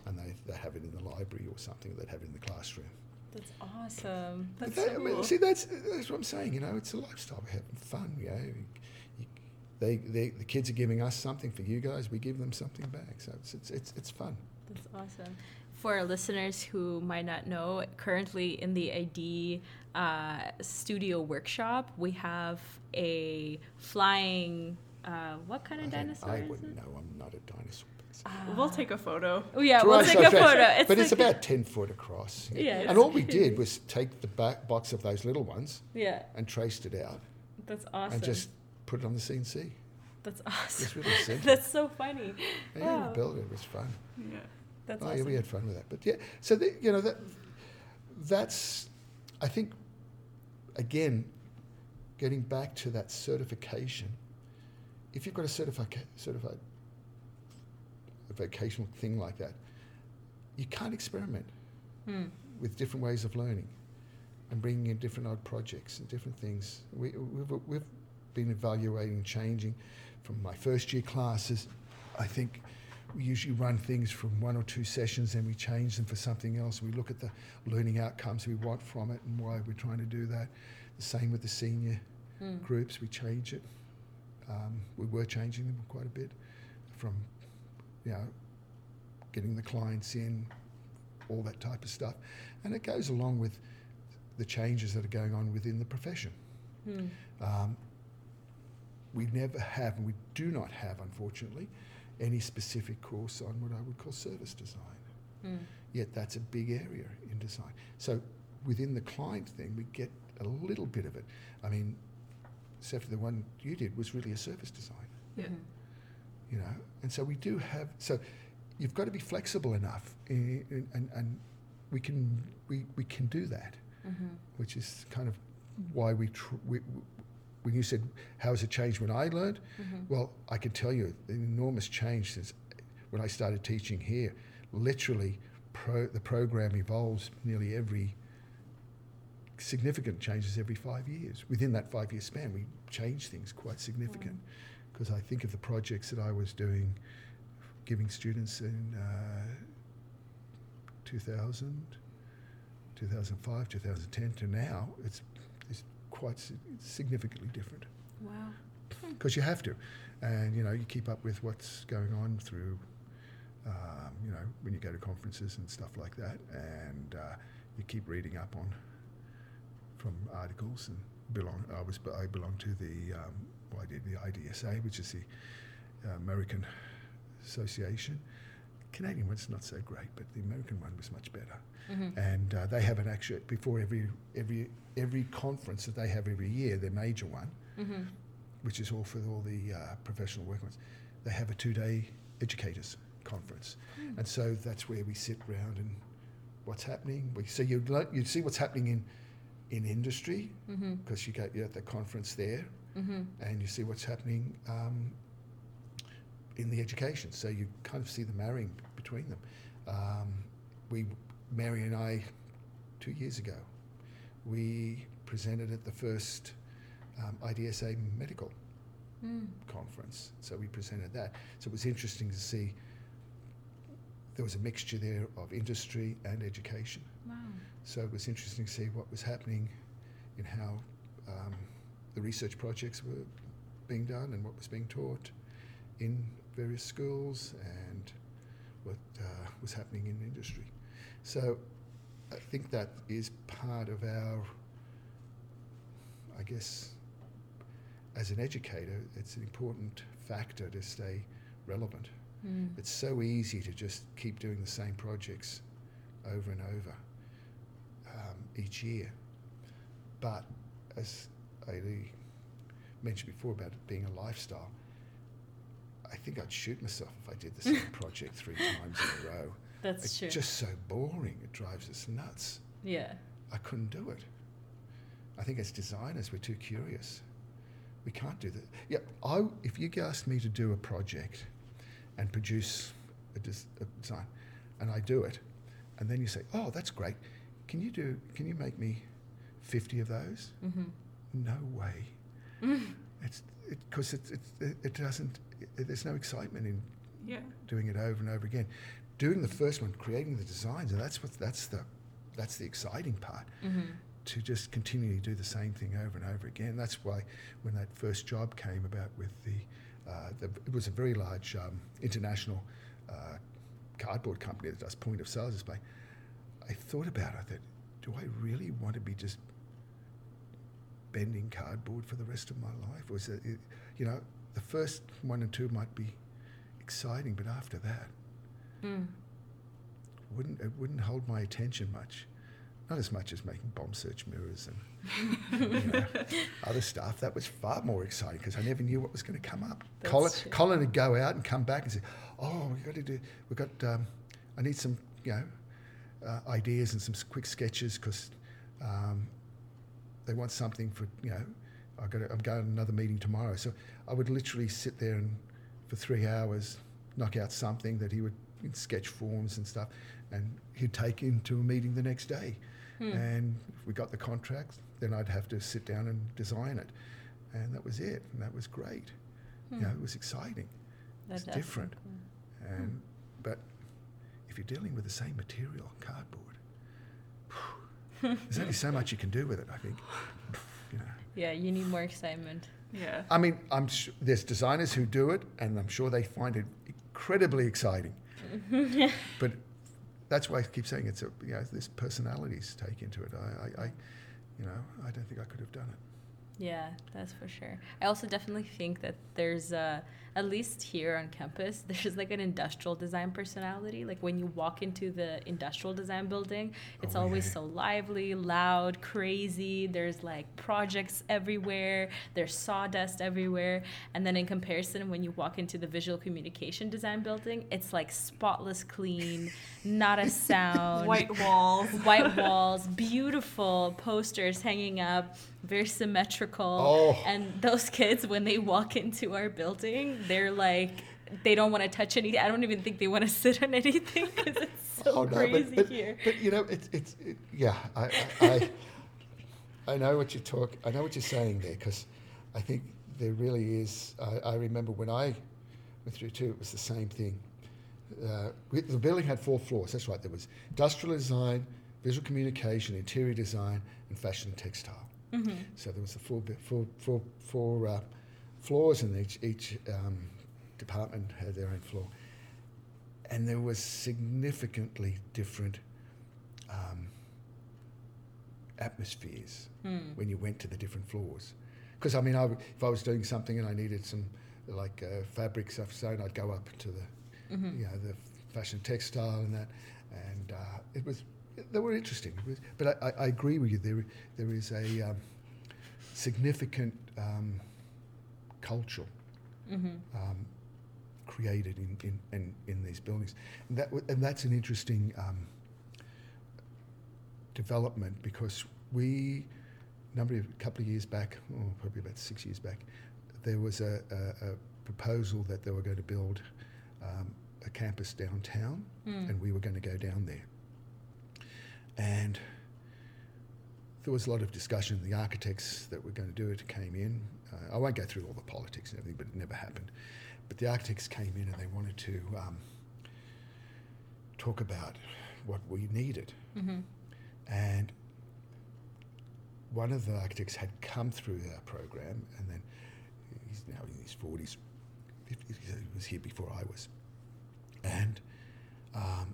and they they have it in the library or something. They'd have it in the classroom. That's awesome. That's that- so I mean, cool. see, that's that's what I'm saying. You know, it's a lifestyle. We're having fun. You know, You- they, they the kids are giving us something for you guys. We give them something back. So it's it's it's, it's fun. That's awesome. For our listeners who might not know, currently in the ID uh, studio workshop, we have a flying. Uh, what kind of I, dinosaur I is wouldn't it? know. I'm not a dinosaur We'll take a photo. Oh yeah, we'll take a photo. It's but it's about ten foot across. Yeah, and all we did was take the back box of those little ones Yeah, and traced it out that's awesome. and just put it on the CNC. that's awesome. was really simple. that's so funny. yeah, wow. we built it. It was fun. Yeah. That's oh, awesome. yeah, we had fun with that. But yeah, so the, you know that that's I think again getting back to that certification. If you've got a certified certified a vocational thing like that, you can't experiment Hmm. with different ways of learning and bringing in different odd projects and different things. We, we've, we've been evaluating, changing from my first year classes. I think we usually run things from one or two sessions and we change them for something else. We look at the learning outcomes we want from it and why we're trying to do that. The same with the senior Hmm. groups, we change it. Um, we were changing them quite a bit from, you know, getting the clients in, all that type of stuff. And it goes along with the changes that are going on within the profession. Hmm. Um, we never have, and we do not have, unfortunately, any specific course on what I would call service design. Hmm. Yet that's a big area in design. So within the client thing, we get a little bit of it. I mean, except for the one you did was really a service design, Yeah. Mhm. You know. And so we do have. So you've got to be flexible enough in, in, and, and we can we, we can do that, Mm-hmm. which is kind of why we, tr- we when you said how has it changed when I learned, Mm-hmm. well, I can tell you an enormous change since when I started teaching here. Literally, pro, the program evolves nearly every significant changes every five years. Within that five-year span, we change things quite significant. Because I think of the projects that I was doing, giving students in uh, 2000, 2005, 2010 to now, it's, it's quite significantly different Wow. because you have to, and you know you keep up with what's going on through, um, you know, when you go to conferences and stuff like that, and uh, you keep reading up on from articles and belong. I was I belong to the um, I did the IDSA, which is the uh, American Association. Canadian one's not so great, but the American one was much better. Mm-hmm. And uh, they have an actual before every every every conference that they have every year, their major one, Mm-hmm. which is all for all the uh, professional work ones, they have a two-day educators conference, and so that's where we sit round and what's happening. We so you you see what's happening in in industry Mm-hmm. because you get you're at the conference there, Mm-hmm. and you see what's happening um, in the education. So you kind of see the marrying between them. Um, we, Mary and I, two years ago, we presented at the first um, IDSA medical Mm. conference. So we presented that. So it was interesting to see there was a mixture there of industry and education. Wow. So it was interesting to see what was happening in how um, the research projects were being done and what was being taught in various schools and what uh, was happening in industry. So I think that is part of our, I guess, as an educator, it's an important factor to stay relevant. Mm. It's so easy to just keep doing the same projects over and over um, each year. But as I mentioned before about it being a lifestyle, I think I'd shoot myself if I did the same project three times in a row. That's true. it's true. just so boring. It drives us nuts. yeah. I couldn't do it. I think as designers, we're too curious. We can't do that. Yeah, I, if you asked me to do a project and produce a, des- a design, and I do it, and then you say, "Oh, that's great. Can you do? Can you make me fifty of those?" Mm-hmm. No way. It's because it, it, it, it doesn't. It, there's no excitement in Yeah. doing it over and over again. Doing the first one, creating the designs, and that's what that's the that's the exciting part. Mm-hmm. To just continually do the same thing over and over again. That's why when that first job came about with the, uh, the it was a very large um, international uh, cardboard company that does point of sale display. I thought about it. I thought, do I really want to be just bending cardboard for the rest of my life? Was it, you know, the first one and two might be exciting, but after that, Mm. wouldn't it wouldn't hold my attention much. Not as much as making bomb search mirrors and you know, other stuff. That was far more exciting because I never knew what was going to come up. That's Colin, true. Colin would go out and come back and say, "Oh, we got to do. We got. Um, I need some, you know, uh, ideas and some quick sketches because um, they want something for you know. I got. I'm going to another meeting tomorrow, so I would literally sit there and for three hours knock out something that he would in sketch forms and stuff, and he'd take into a meeting the next day. Hmm. And if we got the contract, then I'd have to sit down and design it, and that was it. And that was great. You know, it was exciting. It's does different. sound And but if you're dealing with the same material, cardboard, there's only so much you can do with it. I think. You know. Yeah, you need more excitement. Yeah. I mean, I'm su there's designers who do it, and I'm sure they find it incredibly exciting. but that's why I keep saying it's a you know, there's personalities take into it. I, I, I, you know, I don't think I could have done it. Yeah, that's for sure. I also definitely think that there's a, at least here on campus, there's like an industrial design personality. Like when you walk into the industrial design building, it's Oh, always yeah. so lively, loud, crazy. There's like projects everywhere, there's sawdust everywhere. And then in comparison, when you walk into the visual communication design building, it's like spotless clean, not a sound White walls. white walls, beautiful posters hanging up, very symmetrical. Oh. And those kids, when they walk into our building, they're like, they don't want to touch anything. I don't even think they want to sit on anything because it's so Oh, no, crazy but, but, here. but you know, it's it's it, yeah. I, I I I know what you talk. I know what you're saying there because I think there really is. I, I remember when I went through too. It was the same thing. Uh, the building had four floors. That's right. There was industrial design, visual communication, interior design, and fashion and textile. So there was the four four four four uh, floors, and each each um, department had their own floor and there was significantly different um, atmospheres when you went to the different floors. Because I mean, I if I was doing something and I needed some like uh, fabric stuff sewn, I'd go up to the you know the fashion textile and that, and uh, it was they were interesting. Was, but I, I, I agree with you. There there is a um, significant um, cultural um, created in, in, in, in these buildings. And, that, and that's an interesting um, development because we, number of, a couple of years back, oh, probably about six years back, there was a, a, a proposal that they were going to build um, a campus downtown and we were going to go down there. And there was a lot of discussion. The architects that were going to do it came in. Uh, I won't go through all the politics and everything, but it never happened. But the architects came in and they wanted to um, talk about what we needed. And one of the architects had come through our program, and then he's now in his 40s. 50s, He was here before I was. And um,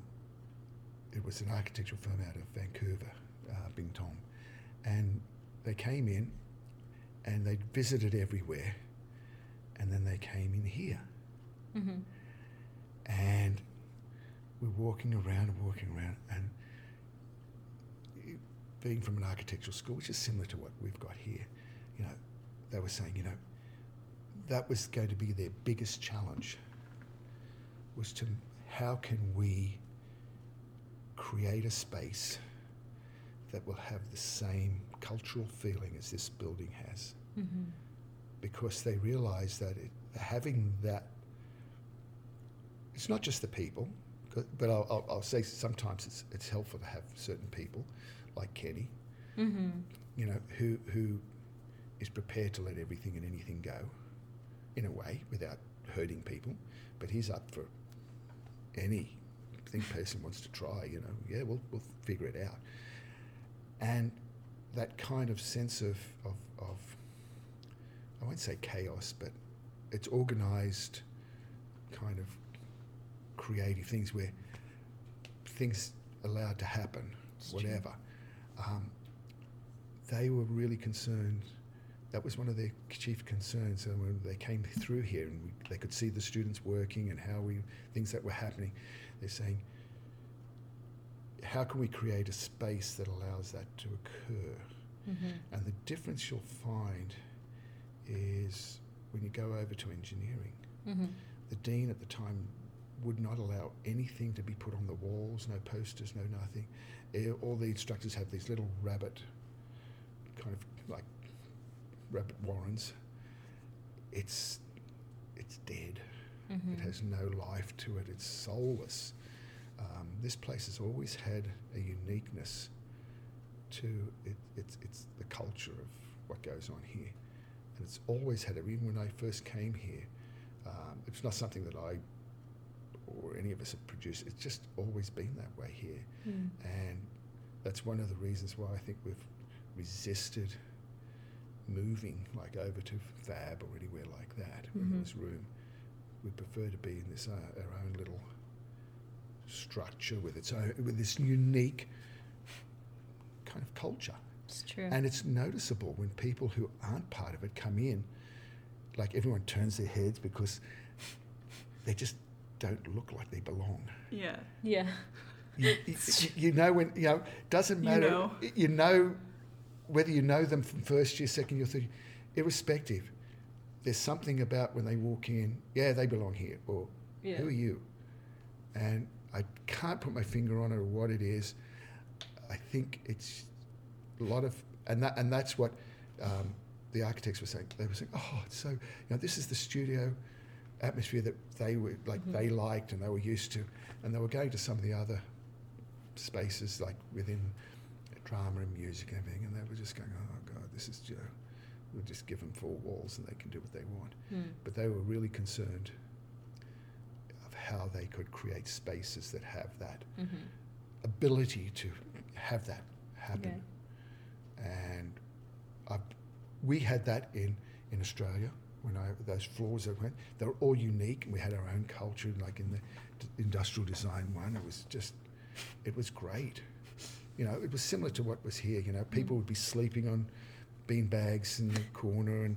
it was an architectural firm out of Vancouver, uh, Bing Thom. And they came in and they'd visited everywhere. And then they came in here. Mm-hmm. And we're walking around and walking around. And being from an architectural school, which is similar to what we've got here, you know, they were saying, you know, that was going to be their biggest challenge was to how can we create a space that will have the same cultural feeling as this building has. Mm-hmm. Because they realize that it, having that it's not just the people but I'll, I'll, I'll say sometimes it's, it's helpful to have certain people like Kenny mm-hmm. you know who who is prepared to let everything and anything go in a way without hurting people but he's up for anything person wants to try you know. Yeah we'll, we'll figure it out. And that kind of sense of, of, of I won't say chaos, but it's organized kind of creative things where things allowed to happen, whatever. Um, they were really concerned. That was one of their chief concerns. And when they came through here and we, they could see the students working and how we things that were happening, they're saying, how can we create a space that allows that to occur? Mm-hmm. And the difference you'll find is when you go over to engineering, mm-hmm. the dean at the time would not allow anything to be put on the walls, no posters, no nothing. All the instructors have these little rabbit, kind of like rabbit warrens. It's it's dead. Mm-hmm. It has no life to it. It's soulless. Um, this place has always had a uniqueness to it, it's, it's the culture of what goes on here. And it's always had it. Even when I first came here, um, it's not something that I or any of us have produced. It's just always been that way here. And that's one of the reasons why I think we've resisted moving like over to Fab or anywhere like that when there was room. We prefer to be in this uh, our own little structure with its own with this unique kind of culture. It's true. And it's noticeable when people who aren't part of it come in, like everyone turns their heads because they just don't look like they belong. Yeah. yeah. You, you, you know when you know doesn't You matter. know. You know whether you know them from first year, second year, third year, irrespective. There's something about when they walk in. Yeah, they belong here. Or Yeah. who are you? And I can't put my finger on it or what it is. I think it's a lot of, and that, and that's what um, the architects were saying. They were saying, "Oh, it's so you know, this is the studio atmosphere that they were like Mm-hmm. they liked and they were used to, and they were going to some of the other spaces like within drama and music and everything, and they were just going, "Oh God, this is you know, we'll just give them four walls and they can do what they want." Hmm. But they were really concerned how they could create spaces that have that Mm-hmm. ability to have that happen. And I, we had that in, in Australia when I those floors that went. They were all unique, and we had our own culture. Like in the d- industrial design one, it was just, it was great. You know, it was similar to what was here. You know, people would be sleeping on bean bags in the corner, and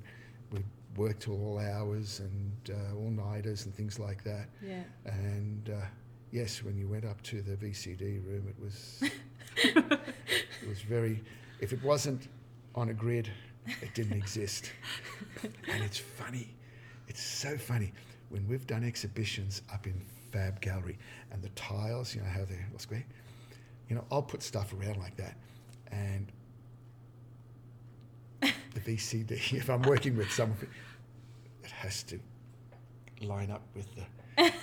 we'd work till all hours and uh, all nighters and things like that. Yeah. And uh, yes, when you went up to the VCD room, it was it was very. If it wasn't on a grid, it didn't exist. and it's funny. It's so funny when we've done exhibitions up in Fab Gallery and the tiles, you know how they're all square. You know, I'll put stuff around like that, and the VCD. If I'm working with someone, it has to line up with the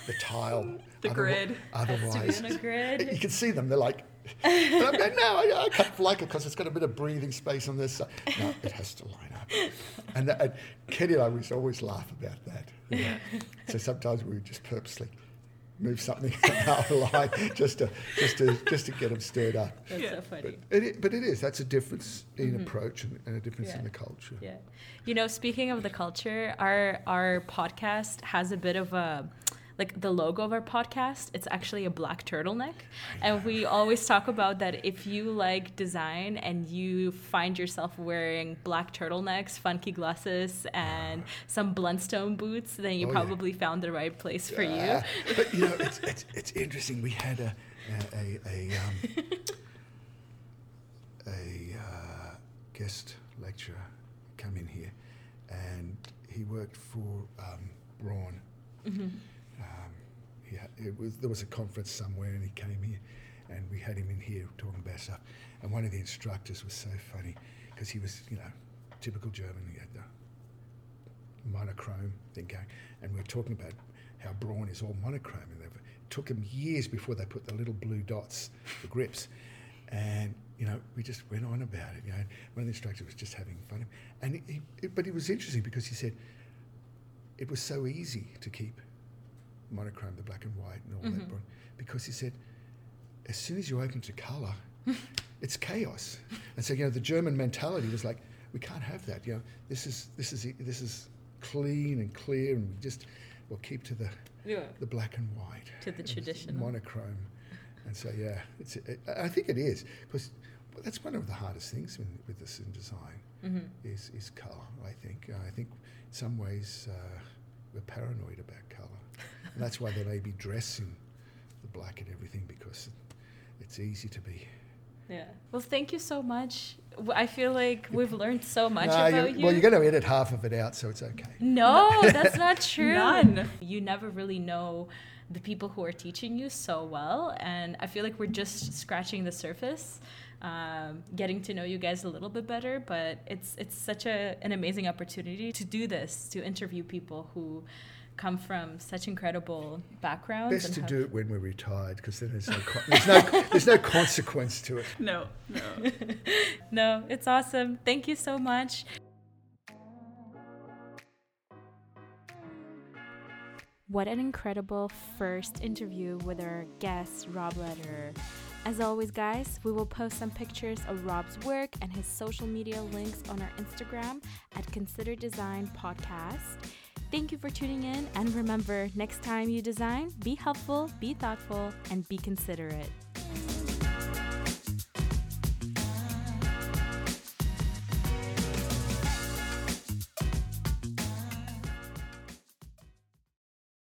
the tile. The Otherwi- grid. Otherwise, Has to be on a grid. you can see them. They're like, and I'm going, no, I, I kind of like it because it's got a bit of breathing space on this side. No, it has to line up. And, that, and Kenny and I used always laugh about that. So sometimes we would just purposely move something out of the line just to just to just to get them stirred up. That's Yeah. so funny. But it, but it is that's a difference in mm-hmm. approach and, and a difference Yeah. in the culture. Yeah. You know, speaking of the culture, our our podcast has a bit of a like the logo of our podcast, it's actually a black turtleneck. And we always talk about that if you like design and you find yourself wearing black turtlenecks, funky glasses, and some Blundstone boots, then you Oh, yeah. probably found the right place for you. but you know, it's, it's, it's interesting. We had a a a, a, um, a uh, guest lecturer come in here, and he worked for um, Braun. Um, it was there was a conference somewhere, and he came here, and we had him in here talking about stuff. And one of the instructors was so funny because he was, you know, typical German. He had the monochrome thing going, and we were talking about how Braun is all monochrome, and it took them years before they put the little blue dots, the grips, and you know we just went on about it. You know, one of the instructors was just having fun, and he, he, but it was interesting because he said it was so easy to keep monochrome, the black and white, and all that, because he said as soon as you open to colour, it's chaos. And so you know the German mentality was like, we can't have that. You know, this is this is this is clean and clear, and we just we'll keep to the Yeah. the black and white, To the traditional. monochrome. And so yeah, it's it, I think it is because that's one of the hardest things with, with this in design Mm-hmm. is is colour. I think uh, I think in some ways uh, we're paranoid about colour, and that's why they may be dressing the black and everything because it, it's easy to be. Yeah. Well, thank you so much. I feel like we've learned so much No, about you- you. Well, you're going to edit half of it out, so it's okay. No, that's not true. None. You never really know the people who are teaching you so well. And I feel like we're just scratching the surface, um, getting to know you guys a little bit better. But it's it's such a, an amazing opportunity to do this, to interview people who come from such incredible backgrounds. Best and to have- do it when we're retired because then there's no, con- there's no there's no consequence to it. No, no. No, it's awesome. Thank you so much. What an incredible first interview with our guest, Rob Lederer. As always, guys, we will post some pictures of Rob's work and his social media links on our Instagram at Consider Design Podcast. Thank you for tuning in, and remember next time you design, be helpful, be thoughtful, and be considerate.